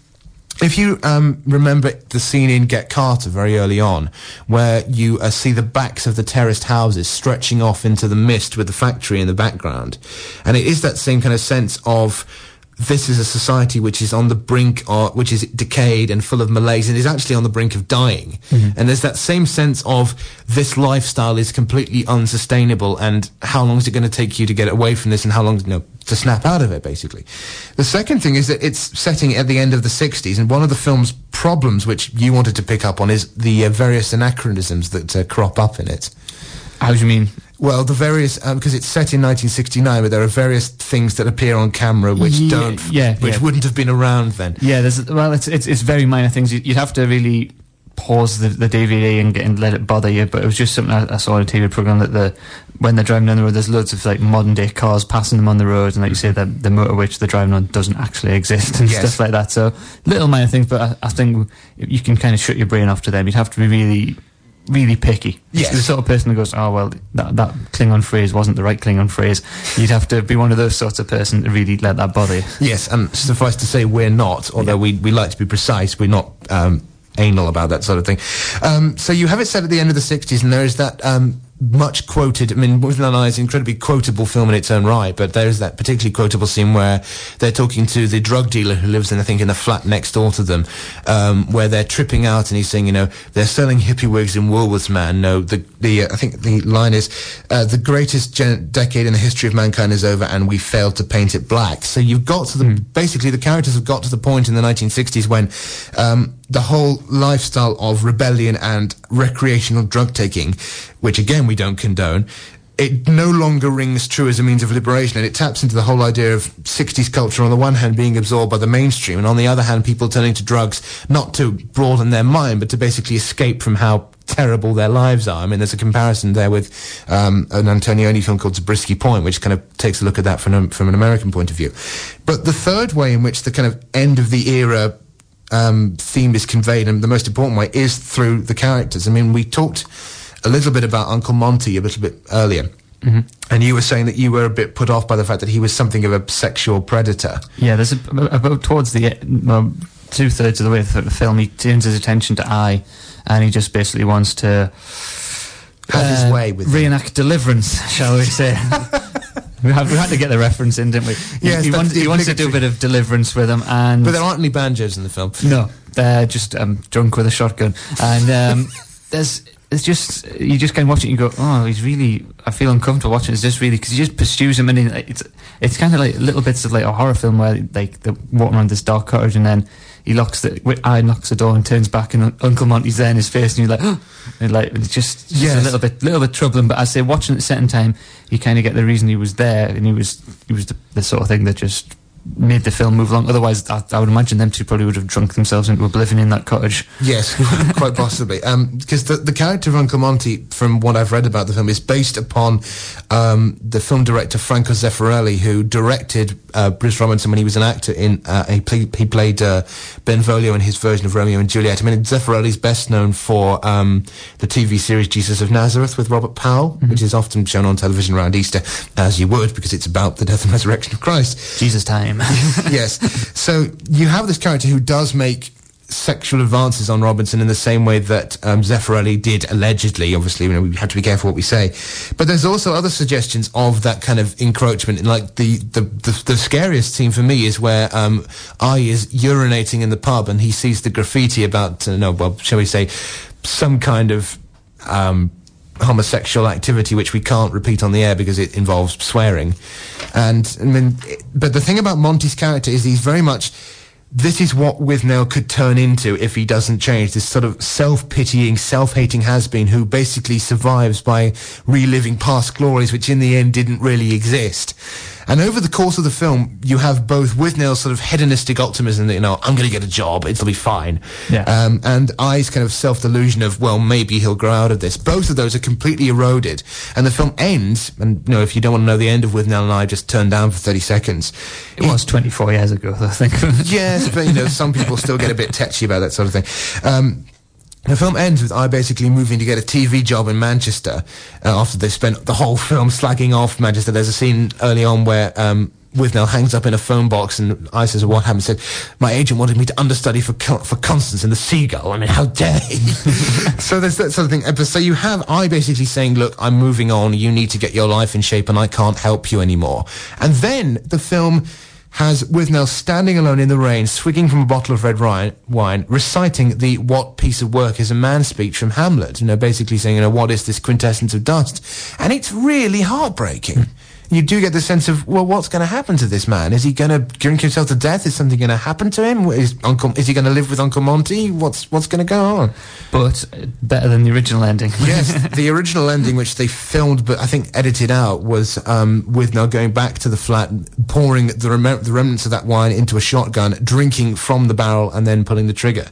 Speaker 2: if you um, remember the scene in Get Carter very early on, where you uh, see the backs of the terraced houses stretching off into the mist with the factory in the background, and it is that same kind of sense of this is a society which is on the brink of, which is decayed and full of malaise and is actually on the brink of dying. And there's that same sense of this lifestyle is completely unsustainable and how long is it going to take you to get away from this and how long, you know, to snap out of it, basically. The second thing is that it's setting at the end of the 60s and one of the film's problems, which you wanted to pick up on, is the uh, various anachronisms that uh, crop up in it.
Speaker 1: How do you mean?
Speaker 2: Well, the various um, because it's set in 1969, but there are various things that appear on camera which
Speaker 1: Ye-
Speaker 2: don't,
Speaker 1: yeah,
Speaker 2: which
Speaker 1: yeah.
Speaker 2: wouldn't have been around then.
Speaker 1: Yeah, there's well, it's it's, it's very minor things. You- You'd have to really pause the, the DVD and get and let it bother you. But it was just something I, I saw on a TV program that the when they're driving down the road, there's loads of like modern day cars passing them on the road, and like you say, the the motor which they're driving on doesn't actually exist and
Speaker 2: Yes.
Speaker 1: stuff like that. So little minor things, but I, I think you can kind of shut your brain off to them. You'd have to be really. Really picky.
Speaker 2: Yes.
Speaker 1: The sort of person who goes, oh well, that that Klingon phrase wasn't the right Klingon phrase. You'd have to be one of those sorts of person to really let that bother you.
Speaker 2: Yes, and suffice to say, we're not. Although we, we like to be precise, we're not um, anal about that sort of thing. Um, so you have it set at the end of the '60s, and there is that um, much quoted. I mean, and I is an incredibly quotable film in its own right, but there is that particularly quotable scene where they're talking to the drug dealer who lives in, I think, in the flat next door to them, um, where they're tripping out, and he's saying, you know, they're selling hippie wigs in Woolworths, man. No, the the uh, I think the line is uh, the greatest gen- decade in the history of mankind is over, and we failed to paint it black. So you've got to the basically the characters have got to the point in the 1960s when um, the whole lifestyle of rebellion and recreational drug taking, which again we don't condone. It no longer rings true as a means of liberation, and it taps into the whole idea of 60s culture on the one hand being absorbed by the mainstream, and on the other hand, people turning to drugs not to broaden their mind, but to basically escape from how terrible their lives are. I mean, there's a comparison there with um, an Antonioni film called Zabriskie Point, which kind of takes a look at that from, an- from an American point of view. But the third way in which the kind of end of the era um, theme is conveyed, and the most important way, is through the characters. I mean, we talked a little bit about Uncle Monty a little bit earlier. And you were saying that you were a bit put off by the fact that he was something of a sexual predator.
Speaker 1: Yeah, there's a, about towards the well, two thirds of the way through the film, he turns his attention to I, and he just basically wants to
Speaker 2: Have his
Speaker 1: uh,
Speaker 2: way with him.
Speaker 1: reenact deliverance, shall we say? we, have, we had to get the reference in, didn't we? He-
Speaker 2: Yes,
Speaker 1: he,
Speaker 2: that's
Speaker 1: wants, he wants to do a bit of deliverance with him, and
Speaker 2: But there aren't any banjos in the film.
Speaker 1: no, they're just um, drunk with a shotgun, and um, there's. It's just you just kind of watch it and you go, oh, he's really. I feel uncomfortable watching. Is this really? Because he just pursues him, and he, it's it's kind of like little bits of like a horror film where like they're walking around this dark cottage, and then he locks the eye knocks the door and turns back, and Un- Uncle Monty's there in his face, and you're like, oh, and like it's just, just
Speaker 2: Yes.
Speaker 1: a little bit little bit troubling. But I say watching it at the second time, you kind of get the reason he was there, and he was he was the, the sort of thing that just made the film move along. Otherwise, I, I would imagine them two probably would have drunk themselves into oblivion in that cottage.
Speaker 2: Yes, quite possibly. Because the, the character of Uncle Monty, from what I've read about the film, is based upon um, the film director Franco Zeffirelli, who directed uh, Bruce Robinson when he was an actor in. Uh, he, play, he played uh, Benvolio in his version of Romeo and Juliet. I mean, Zeffirelli's best known for um, the TV series Jesus of Nazareth with Robert Powell, which is often shown on television around Easter, as you would, because it's about the death and resurrection of Christ
Speaker 1: Jesus time.
Speaker 2: yes. So you have this character who does make sexual advances on Robinson in the same way that um, Zeffirelli did allegedly. Obviously, you know, we have to be careful what we say. But there's also other suggestions of that kind of encroachment. And like the, the, the, the scariest scene for me is where um, I is urinating in the pub and he sees the graffiti about, uh, no, well, shall we say, some kind of um, homosexual activity which we can't repeat on the air because it involves swearing. And I mean, but the thing about Monty's character is he's very much. This is what Withnell could turn into if he doesn't change. This sort of self-pitying, self-hating has-been who basically survives by reliving past glories, which in the end didn't really exist. And over the course of the film, you have both Withnell's sort of hedonistic optimism that, you know, I'm going to get a job, it'll be fine.
Speaker 1: Yeah.
Speaker 2: Um, and I's kind of self-delusion of, well, maybe he'll grow out of this. Both of those are completely eroded. And the film ends, and, you know, if you don't want to know the end of Withnell and I, just turn down for 30 seconds.
Speaker 1: it was 24 years ago, I think.
Speaker 2: Yes, but, you know, some people still get a bit tetchy about that sort of thing. Um, the film ends with I basically moving to get a TV job in Manchester uh, after they spent the whole film slagging off Manchester. There's a scene early on where um, Withnell hangs up in a phone box and I says, what happened? He said, my agent wanted me to understudy for for Constance in The Seagull. I mean, how dare he? so there's that sort of thing. So you have I basically saying, look, I'm moving on. You need to get your life in shape and I can't help you anymore. And then the film has Withnell standing alone in the rain, swigging from a bottle of red wine, reciting the "What piece of work is a man?" speech from Hamlet. You know, basically saying, "You know, what is this quintessence of dust?" And it's really heartbreaking. You do get the sense of, well, what's going to happen to this man? Is he going to drink himself to death? Is something going to happen to him? Is Uncle? Is he going to live with Uncle Monty? What's what's going to go on?
Speaker 1: But uh, better than the original ending.
Speaker 2: yes, the original ending, which they filmed but I think edited out, was um, Withnell going back to the flat, pouring the, rem- the remnants of that wine into a shotgun, drinking from the barrel, and then pulling the trigger.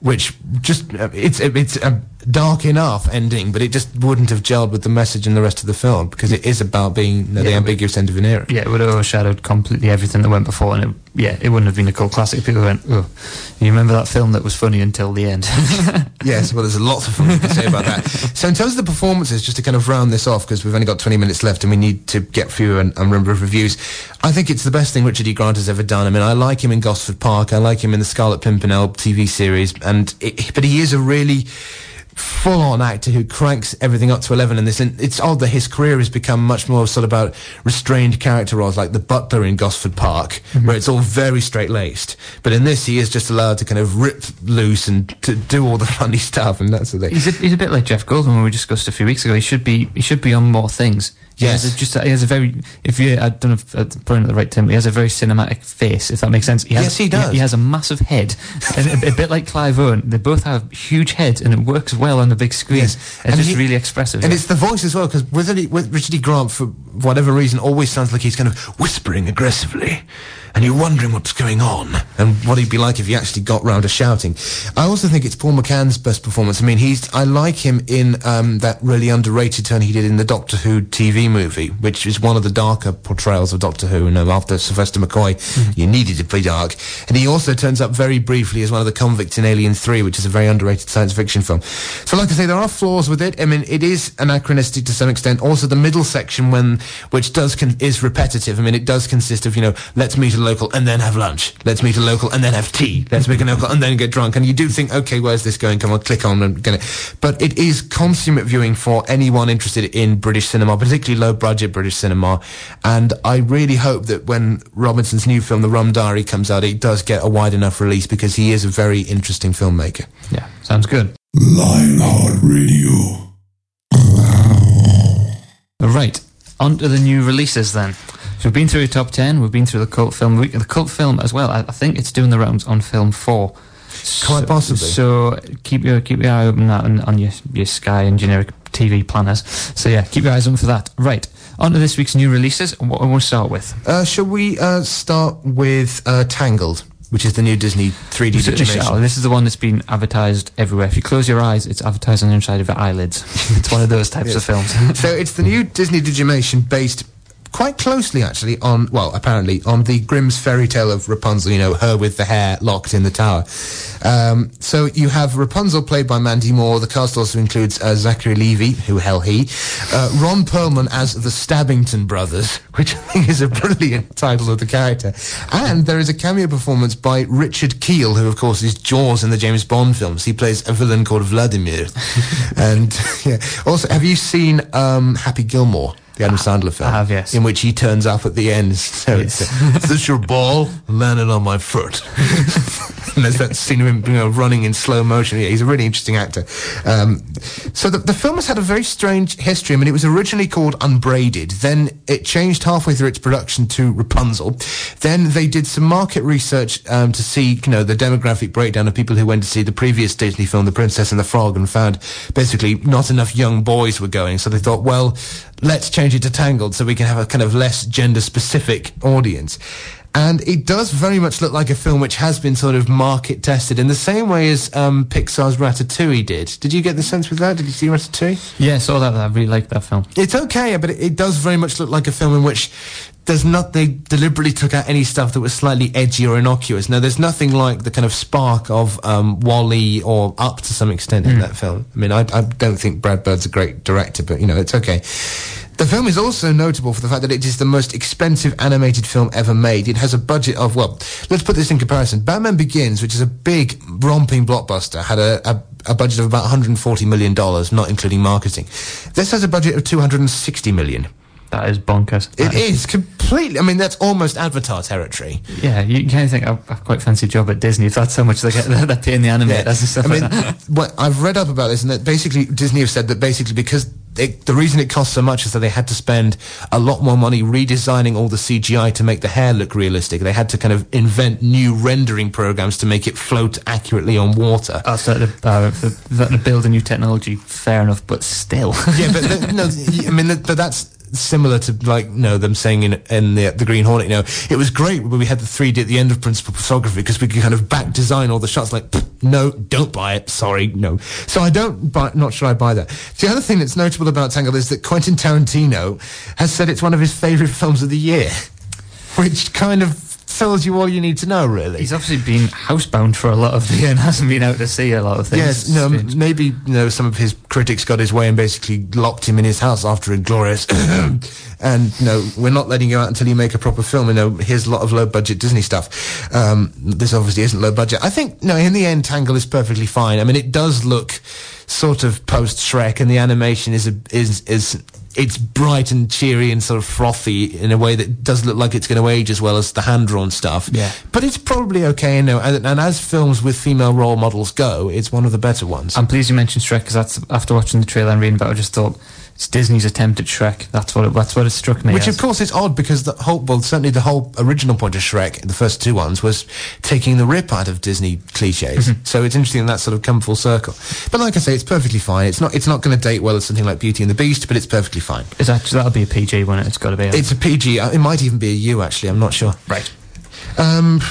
Speaker 2: Which just uh, it's it's a dark enough ending, but it just wouldn't have gelled with the message in the rest of the film because it is about being you know, the
Speaker 1: Yeah,
Speaker 2: ambiguous end of an era.
Speaker 1: Yeah, it would have overshadowed completely everything that went before, and it, yeah, it wouldn't have been a cult classic. People went, "Oh, you remember that film that was funny until the end?"
Speaker 2: Yes, well, there's lots of things you can say about that. So, in terms of the performances, just to kind of round this off, because we've only got 20 minutes left and we need to get through a, a number of reviews, I think it's the best thing Richard E. Grant has ever done. I mean, I like him in Gosford Park, I like him in the Scarlet Pimpernel TV series, and it, but he is a really full-on actor who cranks everything up to 11 in this and it's odd that his career has become much more sort of about restrained character roles like the butler in Gosford Park mm-hmm. where it's all very straight-laced but in this he is just allowed to kind of rip loose and to do all the funny stuff and that sort of thing
Speaker 1: he's a, he's a bit like Jeff Goldblum, when we discussed a few weeks ago. He should be he should be on more things. He
Speaker 2: Yes.
Speaker 1: has a, just a, he has a very if you I don't know if I'm putting it the right term. He has a very cinematic face, if that makes sense. He has,
Speaker 2: Yes, he does.
Speaker 1: He, has a massive head, and a, a bit like Clive Owen. They both have huge heads, and it works well on the big screen.
Speaker 2: Yes.
Speaker 1: It's
Speaker 2: And
Speaker 1: just
Speaker 2: he-
Speaker 1: really expressive.
Speaker 2: And
Speaker 1: yeah.
Speaker 2: it's the voice as well, because with Richard E. Grant, for whatever reason, always sounds like he's kind of whispering aggressively. And you're wondering what's going on and what he'd be like if he actually got round to shouting. I also think it's Paul McGann's best performance. I mean, he's I like him in um, that really underrated turn he did in the Doctor Who TV movie, which is one of the darker portrayals of Doctor Who. You know, after Sylvester McCoy, you needed to be dark. And he also turns up very briefly as one of the convicts in Alien 3, which is a very underrated science fiction film. So, like I say, there are flaws with it. I mean, it is anachronistic to some extent. Also, the middle section, when which does con- is repetitive. I mean, it does consist of you know, let's meet a local and then have lunch. Let's meet a local and then have tea. Let's meet a local and then get drunk. And you do think, okay, where's this going? Come on, click on and get it. But it is consummate viewing for anyone interested in British cinema, particularly low budget British cinema. And I really hope that when Robinson's new film, The Rum Diary, comes out, it does get a wide enough release because he is a very interesting filmmaker.
Speaker 1: yeah, sounds good.
Speaker 4: Lionheart Radio.
Speaker 1: Right, on to the new releases then. So we've been through the top 10, we've been through the cult film week, the cult film as well. I, I think it's doing the rounds on film 4.
Speaker 2: Quite
Speaker 1: So-
Speaker 2: possibly.
Speaker 1: So keep your keep your eye open on, on your your Sky and generic TV planners. So yeah, keep your eyes open for that. Right, on to this week's new releases. What we'll start with.
Speaker 2: Uh, shall we uh, start with uh, Tangled, which is the new Disney 3D
Speaker 1: We certainly This is the one that's been advertised everywhere. If you close your eyes, it's advertised on the inside of your eyelids. it's one of those types of films.
Speaker 2: so it's the new Disney Digimation based quite closely actually on well apparently on the Grimm's fairy tale of Rapunzel you know her with the hair locked in the tower. Um, so you have Rapunzel played by Mandy Moore. The cast also includes uh, Zachary Levi who hell he uh, Ron Perlman as the Stabbington brothers which I think is a brilliant title of the character. And there is a cameo performance by Richard Kiel who of course is Jaws in the James Bond films. He plays a villain called Vladimir. And yeah also have you seen um, Happy Gilmore the Adam Sandler film.
Speaker 1: I have, yes.
Speaker 2: In which he turns up at the end. So it's, uh, is this your ball? Landed on my foot. and there's that scene of him you know, running in slow motion. Yeah, he's a really interesting actor. Um, so the, the film has had a very strange history. I mean, it was originally called Unbraided. Then it changed halfway through its production to Rapunzel. Then they did some market research um, to see, you know, the demographic breakdown of people who went to see the previous Disney film, The Princess and the Frog, and found basically not enough young boys were going. So they thought, well, let's change it to Tangled so we can have a kind of less gender specific audience. And it does very much look like a film which has been sort of market tested in the same way as um, Pixar's Ratatouille did. Did you get the sense with that? Did you see Ratatouille?
Speaker 1: yeah, saw that. I really liked that film.
Speaker 2: It's okay, but it, it does very much look like a film in which there's not they deliberately took out any stuff that was slightly edgy or innocuous. Now, there's nothing like the kind of spark of um, WALL-E or Up to some extent in that film. I mean, I, I don't think Brad Bird's a great director, but you know, it's okay. The film is also notable for the fact that it is the most expensive animated film ever made. It has a budget of, well, let's put this in comparison. Batman Begins, which is a big, romping blockbuster, had a, a, a budget of about $140 million, not including marketing. This has a budget of $260 million.
Speaker 1: That is bonkers.
Speaker 2: It is
Speaker 1: That
Speaker 2: is completely, I mean, that's almost Avatar territory.
Speaker 1: Yeah, you, kind of think I have quite fancy job at Disney if that's how much they get they're paying the animators and stuff
Speaker 2: I mean,
Speaker 1: like that.
Speaker 2: what I've read up about this, and that basically Disney have said that basically because it, the reason it cost so much is that they had to spend a lot more money redesigning all the CGI to make the hair look realistic. They had to kind of invent new rendering programs to make it float accurately on water.
Speaker 1: Oh, so to, uh, for to build a new technology, fair enough, but still.
Speaker 2: yeah, but the, no, I mean, but that's similar to like you know them saying in in the the Green Hornet. You know, it was great when we had the 3D at the end of principal photography because we could kind of back design all the shots. Like, no, don't buy it. Sorry, no. So I don't buy. Not sure I buy that. The other thing that's notable about Tangled is that Quentin Tarantino has said it's one of his favorite films of the year, which kind of tells you all you need to know, really.
Speaker 1: He's obviously been housebound for a lot of the year and hasn't been out to see a lot of things.
Speaker 2: Yes, no,
Speaker 1: Strange.
Speaker 2: maybe you know some of his critics got his way and basically locked him in his house after Inglourious. and you know, we're not letting you out until you make a proper film. You know, here's a lot of low budget Disney stuff. Um, this obviously isn't low budget. I think no, in the end, Tangle is perfectly fine. I mean, it does look sort of post Shrek, and the animation is a, is is it's bright and cheery and sort of frothy in a way that does look like it's going to age as well as the hand drawn stuff.
Speaker 1: Yeah.
Speaker 2: But it's probably okay. Know, and, and as films with female role models go, it's one of the better ones.
Speaker 1: I'm pleased you mentioned Shrek because that's after watching the trailer and reading about it, I just thought it's Disney's attempt at Shrek. That's what it, that's what it struck me.
Speaker 2: Which
Speaker 1: as.
Speaker 2: of course is odd because the whole, well, certainly the whole original point of Shrek, the first two ones, was taking the rip out of Disney cliches. So it's interesting that that's sort of come full circle. But like I say, it's perfectly fine. It's not, it's not going to date well as something like Beauty and the Beast, but it's perfectly fine.
Speaker 1: Is that, that'll be a PG one. It's got to be.
Speaker 2: It's a PG. It might even be a U actually. I'm not sure.
Speaker 1: right.
Speaker 2: Um,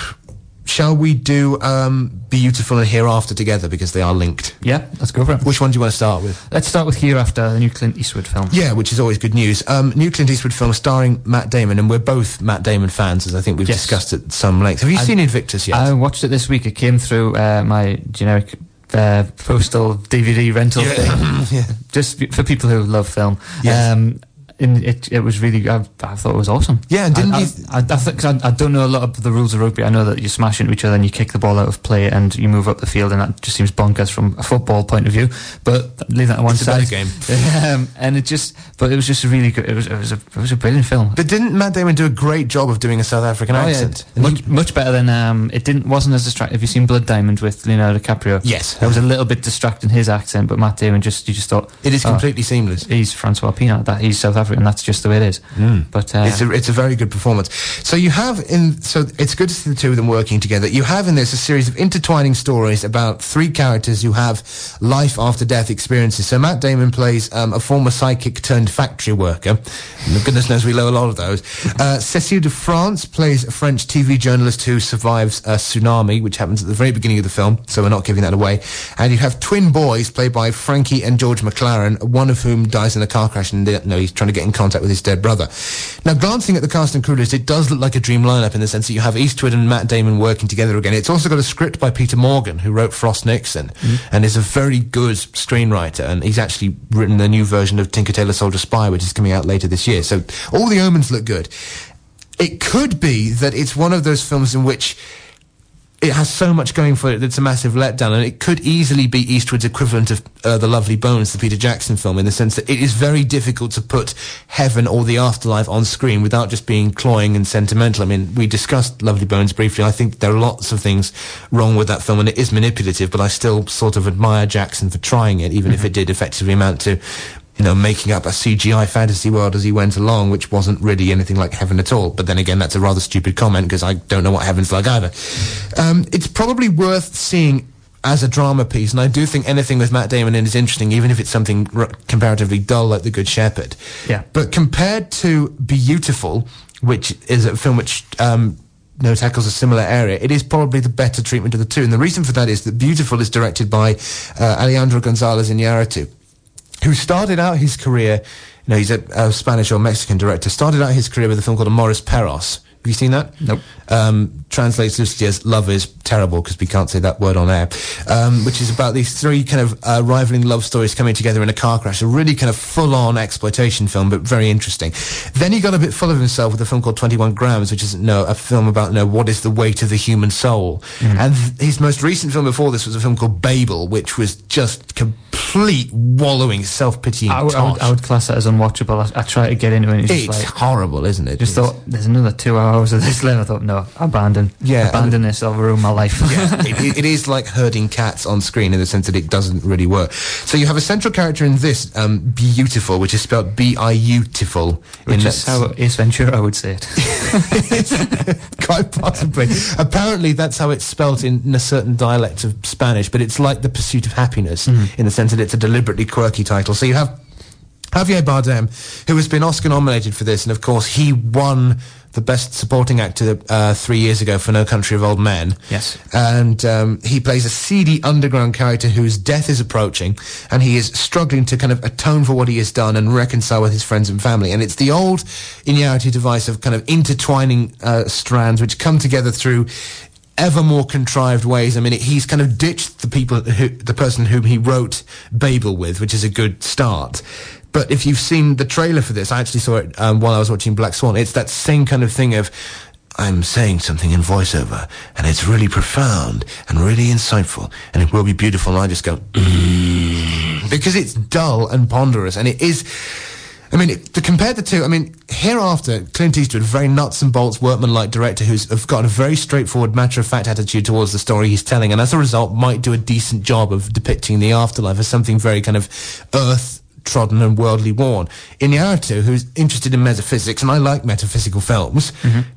Speaker 2: shall we do um, Biutiful and Hereafter together because they are linked?
Speaker 1: Yeah, let's go for it.
Speaker 2: Which one do you want to start with?
Speaker 1: Let's start with Hereafter, the new Clint Eastwood film.
Speaker 2: Yeah, which is always good news. Um, new Clint Eastwood film starring Matt Damon, and we're both Matt Damon fans, as I think we've
Speaker 1: Yes.
Speaker 2: discussed at some length. Have you seen Invictus yet?
Speaker 1: I watched it this week. It came through uh, my generic uh, postal DVD rental thing.
Speaker 2: yeah.
Speaker 1: Just for people who love film.
Speaker 2: Yes.
Speaker 1: Um, and it, it was really, I, I thought it was awesome.
Speaker 2: Yeah, and didn't
Speaker 1: I,
Speaker 2: you
Speaker 1: I, I, I, I, I don't know a lot of the rules of rugby. I know that you smash into each other and you kick the ball out of play and you move up the field, and that just seems bonkers from a football point of view. But leave that on one
Speaker 2: It's a
Speaker 1: side.
Speaker 2: better game.
Speaker 1: um, and it just, but it was just a really good. It was, it was a, it was a brilliant film.
Speaker 2: But didn't Matt Damon do a great job of doing a South African
Speaker 1: Oh,
Speaker 2: accent? He-
Speaker 1: Much, much better than um, it didn't wasn't as distracting. Have you seen Blood Diamond with Leonardo DiCaprio?
Speaker 2: Yes.
Speaker 1: it was a little bit distracting his accent, but Matt Damon just you just thought
Speaker 2: it is
Speaker 1: oh,
Speaker 2: completely seamless.
Speaker 1: he's Francois Pienaar, that he's South African. And that's just the way it is. But uh,
Speaker 2: It's a, it's a very good performance. So you have in so it's good to see the two of them working together. You have in this a series of intertwining stories about three characters who have life after death experiences. So Matt Damon plays um, a former psychic turned factory worker. And goodness knows we know a lot of those. Uh, Cécile de France plays a French TV journalist who survives a tsunami, which happens at the very beginning of the film. So we're not giving that away. And you have twin boys played by Frankie and George McLaren, one of whom dies in a car crash, and they, no, he's trying to get in contact with his dead brother. Now, glancing at the cast and crew list, it does look like a dream lineup in the sense that you have Eastwood and Matt Damon working together again. It's also got a script by Peter Morgan, who wrote Frost Nixon, mm. and is a very good screenwriter. And he's actually written the new version of Tinker Tailor Soldier Spy, which is coming out later this year. So all the omens look good. It could be that it's one of those films in which it has so much going for it that it's a massive letdown, and it could easily be Eastwood's equivalent of uh, The Lovely Bones, the Peter Jackson film, in the sense that it is very difficult to put heaven or the afterlife on screen without just being cloying and sentimental. I mean, we discussed Lovely Bones briefly. I think there are lots of things wrong with that film, and it is manipulative, but I still sort of admire Jackson for trying it, even if it did effectively amount to you know, making up a CGI fantasy world as he went along, which wasn't really anything like heaven at all. But then again, that's a rather stupid comment because I don't know what heaven's like either. Um, it's probably worth seeing as a drama piece, and I do think anything with Matt Damon in is interesting, even if it's something r- comparatively dull like The Good Shepherd.
Speaker 1: Yeah.
Speaker 2: But compared to Biutiful, which is a film which um, know, tackles a similar area, it is probably the better treatment of the two. And the reason for that is that Biutiful is directed by uh, Alejandro Gonzalez Iñárritu who started out his career, you know, he's a, a Spanish or Mexican director, started out his career with a film called Amores Perros. Have you seen that?
Speaker 1: Nope.
Speaker 2: Um, translates loosely as "love is terrible" because we can't say that word on air. Um, which is about these three kind of uh, rivaling love stories coming together in a car crash. A really kind of full-on exploitation film, but very interesting. Then he got a bit full of himself with a film called Twenty One Grams, which is no a film about no what is the weight of the human soul. And th- his most recent film before this was a film called Babel, which was just complete wallowing, self-pitying.
Speaker 1: I, would- I would. I would class that as unwatchable. I, I tried to get into it and it's
Speaker 2: It's
Speaker 1: just like,
Speaker 2: horrible, isn't it?
Speaker 1: just
Speaker 2: It's-
Speaker 1: thought, there's another two hours of this left. I thought, no, abandon.
Speaker 2: Yeah,
Speaker 1: abandon this, I'll ruin my life.
Speaker 2: yeah, it, it is like herding cats on screen in the sense that it doesn't really work. So you have a central character in this, um, Biutiful, which is spelled B-I-U-tiful.
Speaker 1: Which
Speaker 2: in
Speaker 1: is how Ace Ventura would say it.
Speaker 2: Quite possibly. Apparently, that's how it's spelt in, in a certain dialect of Spanish, but it's like the pursuit of happiness in the sense that it's a deliberately quirky title. So you have Javier Bardem, who has been Oscar nominated for this, and of course, he won the Best Supporting Actor uh, three years ago for No Country of Old Men.
Speaker 1: Yes.
Speaker 2: And um, he plays a seedy underground character whose death is approaching, and he is struggling to kind of atone for what he has done and reconcile with his friends and family. And it's the old Iñárritu device of kind of intertwining uh, strands which come together through ever more contrived ways. I mean, it, he's kind of ditched the people, who, the person whom he wrote Babel with, which is a good start. But if you've seen the trailer for this, I actually saw it um, while I was watching Black Swan. It's that same kind of thing of I'm saying something in voiceover, and it's really profound and really insightful, and it will be beautiful. And I just go "Mm," because it's dull and ponderous, and it is. I mean, to compare the two, I mean, hereafter, Clint Eastwood, very nuts and bolts, workman-like director who's got a very straightforward, matter-of-fact attitude towards the story he's telling, and as a result, might do a decent job of depicting the afterlife as something very kind of earth trodden and worldly worn. Iñárritu, who's interested in metaphysics, and I like metaphysical films,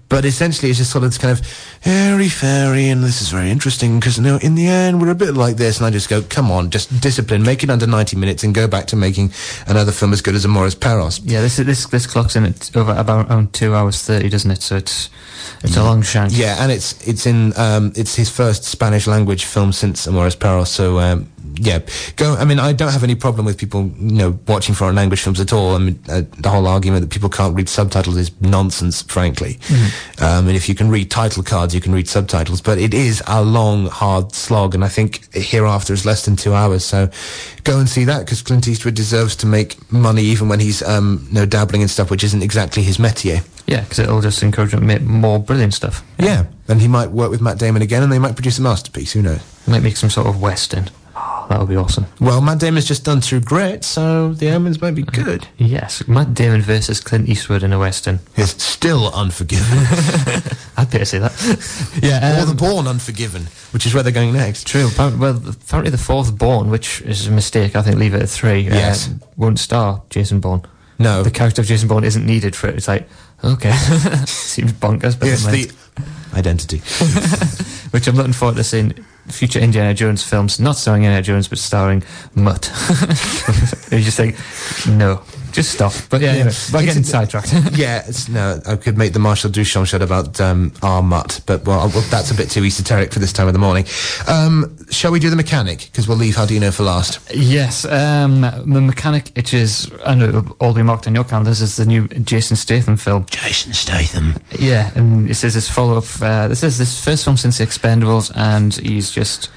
Speaker 2: but essentially it's just sort of this kind of airy fairy, and this is very interesting because you know, in the end we're a bit like this, and I just go, come on, just discipline, make it under ninety minutes, and go back to making another film as good as Amores Perros.
Speaker 1: yeah, this this this clocks in at over about around two hours thirty, doesn't it? So it's it's a long shank.
Speaker 2: Yeah, and it's it's in um, it's his first Spanish language film since Amores Perros. So um, yeah, go. I mean, I don't have any problem with people you know watching foreign language films at all. I mean, uh, the whole argument that people can't read subtitles is nonsense, frankly. Um, and if you can read title cards, you can read subtitles. But it is a long, hard slog, and I think hereafter is less than two hours. So go and see that because Clint Eastwood deserves to make money even when he's um, you know dabbling in stuff which isn't exactly his métier.
Speaker 1: Yeah, because it'll just encourage him to make more brilliant stuff.
Speaker 2: Yeah, and he might work with Matt Damon again, and they might produce a masterpiece. Who knows?
Speaker 1: Might make some sort of western. That would be awesome.
Speaker 2: Well, Matt Damon's just done True Grit, so the omens might be good.
Speaker 1: Yes, Matt Damon versus Clint Eastwood in a western.
Speaker 2: It's still Unforgiven,
Speaker 1: I'd better say that. yeah,
Speaker 2: or
Speaker 1: um,
Speaker 2: The Bourne Unforgiven, which is where they're going next.
Speaker 1: True. Apparently, well, apparently the fourth Bourne, which is a mistake, I think, leave it at three.
Speaker 2: Yes.
Speaker 1: Uh, won't star Jason Bourne.
Speaker 2: No,
Speaker 1: The character of Jason Bourne isn't needed for it. It's like, okay, seems bonkers, but
Speaker 2: yes, the identity.
Speaker 1: which I'm looking forward to seeing future Indiana Jones films, not starring Indiana Jones, but starring Mutt. you just think, no, just stop. But yeah,
Speaker 2: Yeah.
Speaker 1: anyway, we're
Speaker 2: It's
Speaker 1: getting sidetracked.
Speaker 2: yeah, it's, no, I could make the Marcel Duchamp shot about um, our mutt, but well, well, that's a bit too esoteric for this time of the morning. Um, shall we do the mechanic? Because we'll leave How Do You Know for last.
Speaker 1: yes, um, the mechanic, which is, I know it'll all be marked on your calendars, is the new Jason Statham film.
Speaker 2: Jason Statham.
Speaker 1: Yeah, and it says this follow up. Uh, this is this first film since The Expendables, and he's just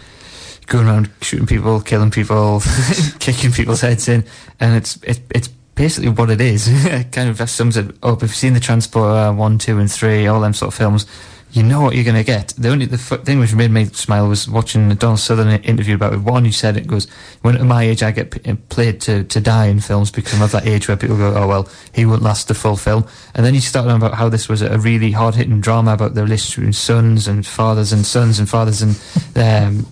Speaker 1: going around shooting people, killing people, kicking people's heads in, and it's it, it's basically what it is. kind of just sums it up. If you've seen the Transporter one, two, and three, all them sort of films. You know what you're going to get. The only the thing which made me smile was watching the Donald Sutherland interview about it. One, he said it goes, "When at my age, I get p- played to, to die in films because I'm of that age where people go, oh well, he won't last the full film." And then he started on about how this was a really hard hitting drama about the relationship between sons and fathers and sons and fathers and um,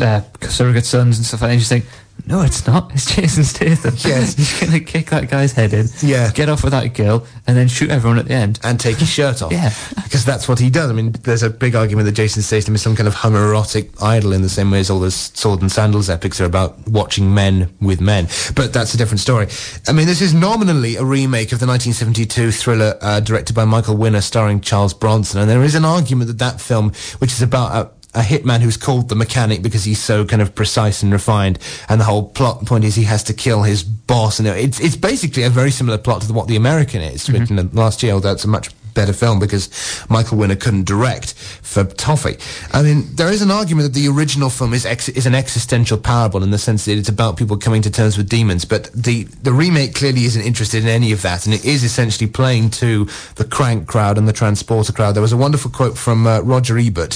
Speaker 1: uh, surrogate sons and stuff. like that. And you think, no, it's not. It's Jason Statham.
Speaker 2: Yes.
Speaker 1: he's going to kick that guy's head in,
Speaker 2: Yeah.
Speaker 1: get off with that girl, and then shoot everyone at the end.
Speaker 2: and take his shirt off.
Speaker 1: Yeah.
Speaker 2: Because that's what he does. I mean, there's a big argument that Jason Statham is some kind of homoerotic idol in the same way as all those sword and sandals epics are about watching men with men. But that's a different story. I mean, this is nominally a remake of the 1972 thriller uh, directed by Michael Winner starring Charles Bronson. And there is an argument that that film, which is about a a hitman who's called the mechanic because he's so kind of precise and refined, and the whole plot point is he has to kill his boss, and it's it's basically a very similar plot to what the American is written mm-hmm. in last year. Although it's a much better film because Michael Winner couldn't direct for Toffee. I mean, there is an argument that the original film is ex- is an existential parable in the sense that it's about people coming to terms with demons, but the the remake clearly isn't interested in any of that, and it is essentially playing to the crank crowd and the transporter crowd. There was a wonderful quote from uh, Roger Ebert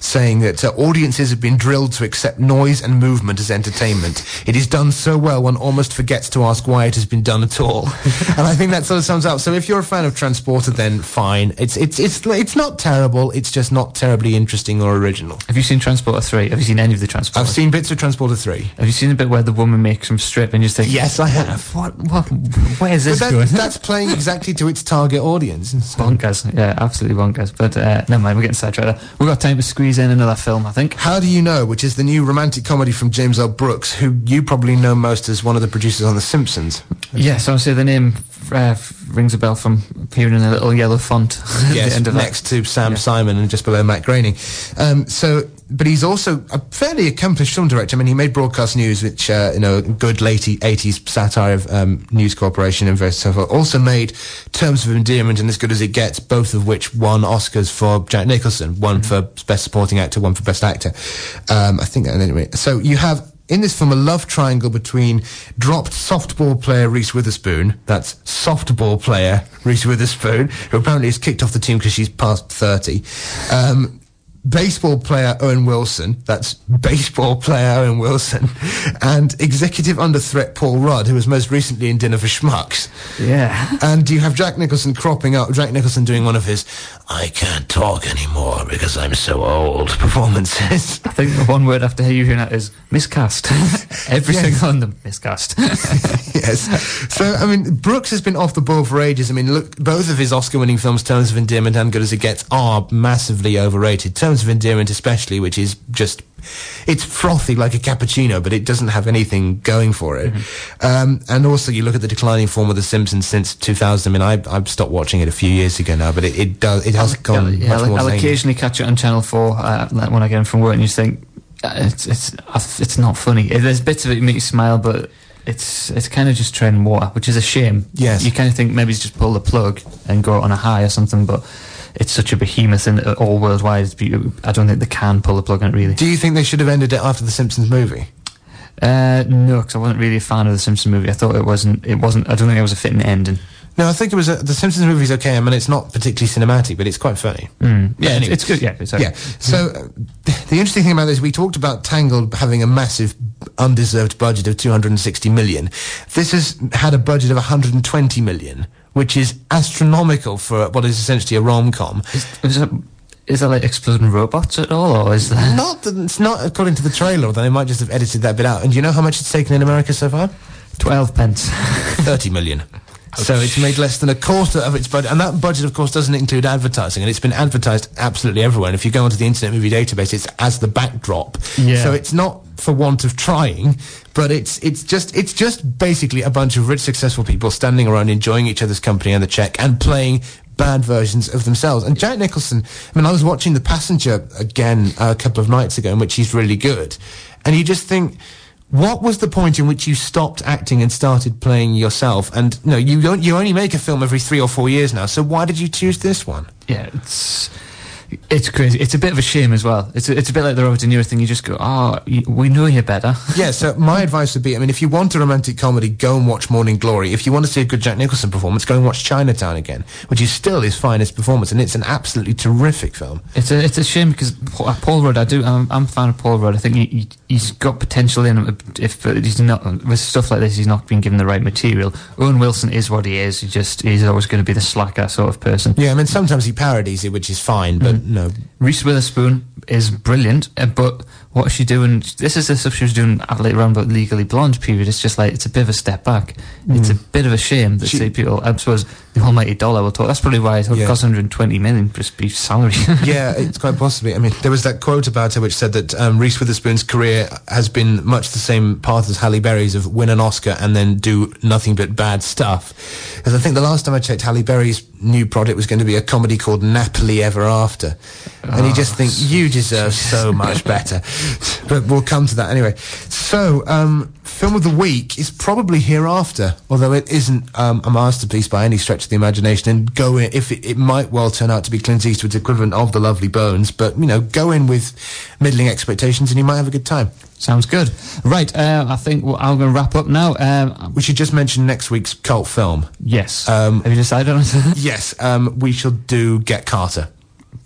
Speaker 2: saying that uh, audiences have been drilled to accept noise and movement as entertainment. It is done so well one almost forgets to ask why it has been done at all. and I think that sort of sums up. So if you're a fan of Transporter, then fine. Fine. It's it's it's it's not terrible. It's just not terribly interesting or original.
Speaker 1: Have you seen Transporter 3? Have you seen any of the Transporter?
Speaker 2: I've seen bits of Transporter Three.
Speaker 1: Have you seen the bit where the woman makes him strip and you just think,
Speaker 2: Yes, I have.
Speaker 1: what, what, where's this
Speaker 2: that,
Speaker 1: going?
Speaker 2: that's playing exactly to its target audience.
Speaker 1: bonkers. Yeah, absolutely bonkers. But uh, never mind, we're getting sidetracked. We've got time to squeeze in another film, I think.
Speaker 2: How Do You Know, which is the new romantic comedy from James L. Brooks, who you probably know most as one of the producers on The Simpsons.
Speaker 1: Yes, I would say the name uh, rings a bell from appearing in a little yellow font at
Speaker 2: yes,
Speaker 1: the end of
Speaker 2: next to Sam
Speaker 1: Yeah.
Speaker 2: Simon and just below Matt Groening. Um, so, but he's also a fairly accomplished film director. I mean, he made Broadcast News, which uh, you know, good late '80s satire of um, News Corporation and various so forth. Also made Terms of Endearment and As Good as It Gets, both of which won Oscars for Jack Nicholson. One for Best Supporting Actor, one for Best Actor. Um, I think. Anyway, so you have. In this film, a love triangle between dropped softball player Reese Witherspoon, that's softball player Reese Witherspoon, who apparently is kicked off the team because she's past 30, um, baseball player Owen Wilson, that's baseball player Owen Wilson, and executive under threat Paul Rudd, who was most recently in Dinner for Schmucks.
Speaker 1: Yeah.
Speaker 2: And you have Jack Nicholson cropping up, Jack Nicholson doing one of his I can't talk anymore because I'm so old performances.
Speaker 1: I think the one word after you hearing that is miscast. Every
Speaker 2: Yes.
Speaker 1: single one of them miscast.
Speaker 2: yes. So, I mean, Brooks has been off the ball for ages. I mean, look, both of his Oscar-winning films, Terms of Endearment and Good as It Gets, are massively overrated. Terms of Endearment, especially, which is just, it's frothy like a cappuccino, but it doesn't have anything going for it. Um, and also, you look at the declining form of The Simpsons since 2000. I mean, I, I've stopped watching it a few years ago now, but it, it does, it has gone
Speaker 1: yeah,
Speaker 2: much
Speaker 1: I'll,
Speaker 2: zany.
Speaker 1: occasionally catch it on Channel 4 uh, when I get in from work and you just think, uh, it's, it's, it's not funny. There's bits of it that make you smile, but it's it's kind of just treading water, which is a shame.
Speaker 2: Yes.
Speaker 1: You kind of think maybe he's just pull the plug and go on a high or something, but it's such a behemoth uh, all worldwide. I don't think they can pull the plug on it really.
Speaker 2: Do you think they should have ended it after The Simpsons movie?
Speaker 1: Uh, no, because I wasn't really a fan of the Simpsons movie. I thought it wasn't. It wasn't. I don't think it was a fitting ending.
Speaker 2: No, I think it was a, the Simpsons movie's okay. I mean, it's not particularly cinematic, but it's quite funny.
Speaker 1: Mm. Yeah, it's,
Speaker 2: anyway.
Speaker 1: it's good. Yeah, it's
Speaker 2: Yeah. So uh, the interesting thing about this, we talked about Tangled having a massive undeserved budget of 260 million. This has had a budget of 120 million, which is astronomical for what is essentially a rom-com.
Speaker 1: Is, is, that like exploding robots at all, or is that
Speaker 2: Not it's not according to the trailer, although they might just have edited that bit out. And do you know how much it's taken in America so far?
Speaker 1: twelve pence?
Speaker 2: 30 million. So it's made less than a quarter of its budget, and that budget, of course, doesn't include advertising, and it's been advertised absolutely everywhere. And if you go onto the Internet Movie Database, it's as the backdrop.
Speaker 1: Yeah.
Speaker 2: So it's not for want of trying, but it's it's just it's just basically a bunch of rich, successful people standing around enjoying each other's company and the check, and playing bad versions of themselves. And Jack Nicholson, I mean, I was watching The Passenger again a couple of nights ago, in which he's really good, and you just think. What was the point in which you stopped acting and started playing yourself? And no, you don't, you only make a film every three or four years now. So why did you choose this one?
Speaker 1: yeah, it's it's crazy. It's a bit of a shame as well. It's a, it's a bit like the Robert De Niro thing. You just go, oh, we know you better.
Speaker 2: Yeah. So my advice would be, I mean, if you want a romantic comedy, go and watch Morning Glory. If you want to see a good Jack Nicholson performance, go and watch Chinatown again, which is still his finest performance, and it's an absolutely terrific film.
Speaker 1: It's a it's a shame because Paul Rudd. I do. I'm, I'm a fan of Paul Rudd. I think he, he he's got potential in him. If he's not with stuff like this, he's not been given the right material. Owen Wilson is what he is. He just he's always going to be the slacker sort of person.
Speaker 2: Yeah, I mean, sometimes he parodies it, which is fine, but no.
Speaker 1: Reese Witherspoon is brilliant, uh, but what is she doing? This is the stuff she was doing at later on, but Legally Blonde period. It's just like it's a bit of a step back. It's a bit of a shame that
Speaker 2: She-
Speaker 1: say people. I suppose the almighty dollar will talk. That's probably why it
Speaker 2: Yeah.
Speaker 1: cost 120 million just be salary.
Speaker 2: yeah, it's quite possibly. I mean, there was that quote about her which said that um, Reese Witherspoon's career has been much the same path as Halle Berry's of win an Oscar and then do nothing but bad stuff. Because I think the last time I checked, Halle Berry's new project was going to be a comedy called Nappily Ever After. And you just think, you deserve so much better. But we'll come to that anyway. So, um, film of the week is probably Hereafter, although it isn't um, a masterpiece by any stretch of the imagination. And go in, if it, it might well turn out to be Clint Eastwood's equivalent of The Lovely Bones, but, you know, go in with middling expectations and you might have a good time.
Speaker 1: Sounds good. Right, uh, I think well, I'm going to wrap up now. Um,
Speaker 2: We should just mention next week's cult film.
Speaker 1: yes.
Speaker 2: Um,
Speaker 1: Have you decided on it?
Speaker 2: Yes, um, we shall do Get Carter.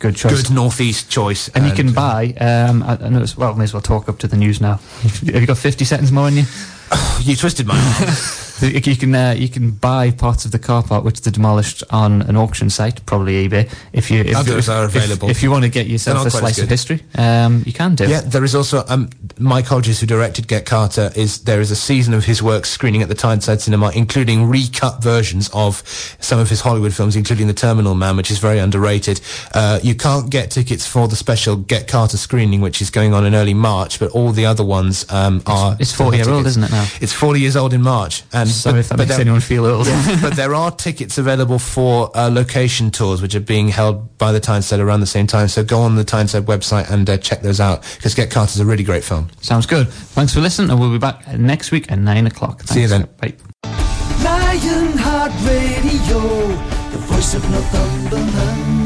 Speaker 1: Good choice.
Speaker 2: Good northeast choice.
Speaker 1: And you can buy. Um, I, I know it's, well, may as well talk up to the news now. Have you got 50 seconds more on you?
Speaker 2: You twisted my arm.
Speaker 1: you can uh, you can buy parts of the car park which they demolished on an auction site, probably eBay. If you if,
Speaker 2: Others
Speaker 1: if,
Speaker 2: are available.
Speaker 1: If, you want to get yourself a slice of history, um, you can do.
Speaker 2: Yeah, there is also um, Mike Hodges, who directed Get Carter. Is there is a season of his work screening at the Tyneside Cinema, including recut versions of some of his Hollywood films, including The Terminal Man, which is very underrated. Uh, you can't get tickets for the special Get Carter screening, which is going on in early March, but all the other ones um, are.
Speaker 1: it's 40 year old, isn't it now?
Speaker 2: It's 40 years old in March, and
Speaker 1: Sorry
Speaker 2: but,
Speaker 1: if that makes
Speaker 2: there-
Speaker 1: anyone feel old.
Speaker 2: but there are tickets available for uh, location tours, which are being held by the Tyneside around the same time. So go on the Tyneside website and uh, check those out because Get Carter's a really great film.
Speaker 1: Sounds good. Thanks for listening, and we'll be back next week at nine o'clock.
Speaker 2: See you then.
Speaker 1: Bye.
Speaker 5: Lionheart Radio, the voice of Northumberland.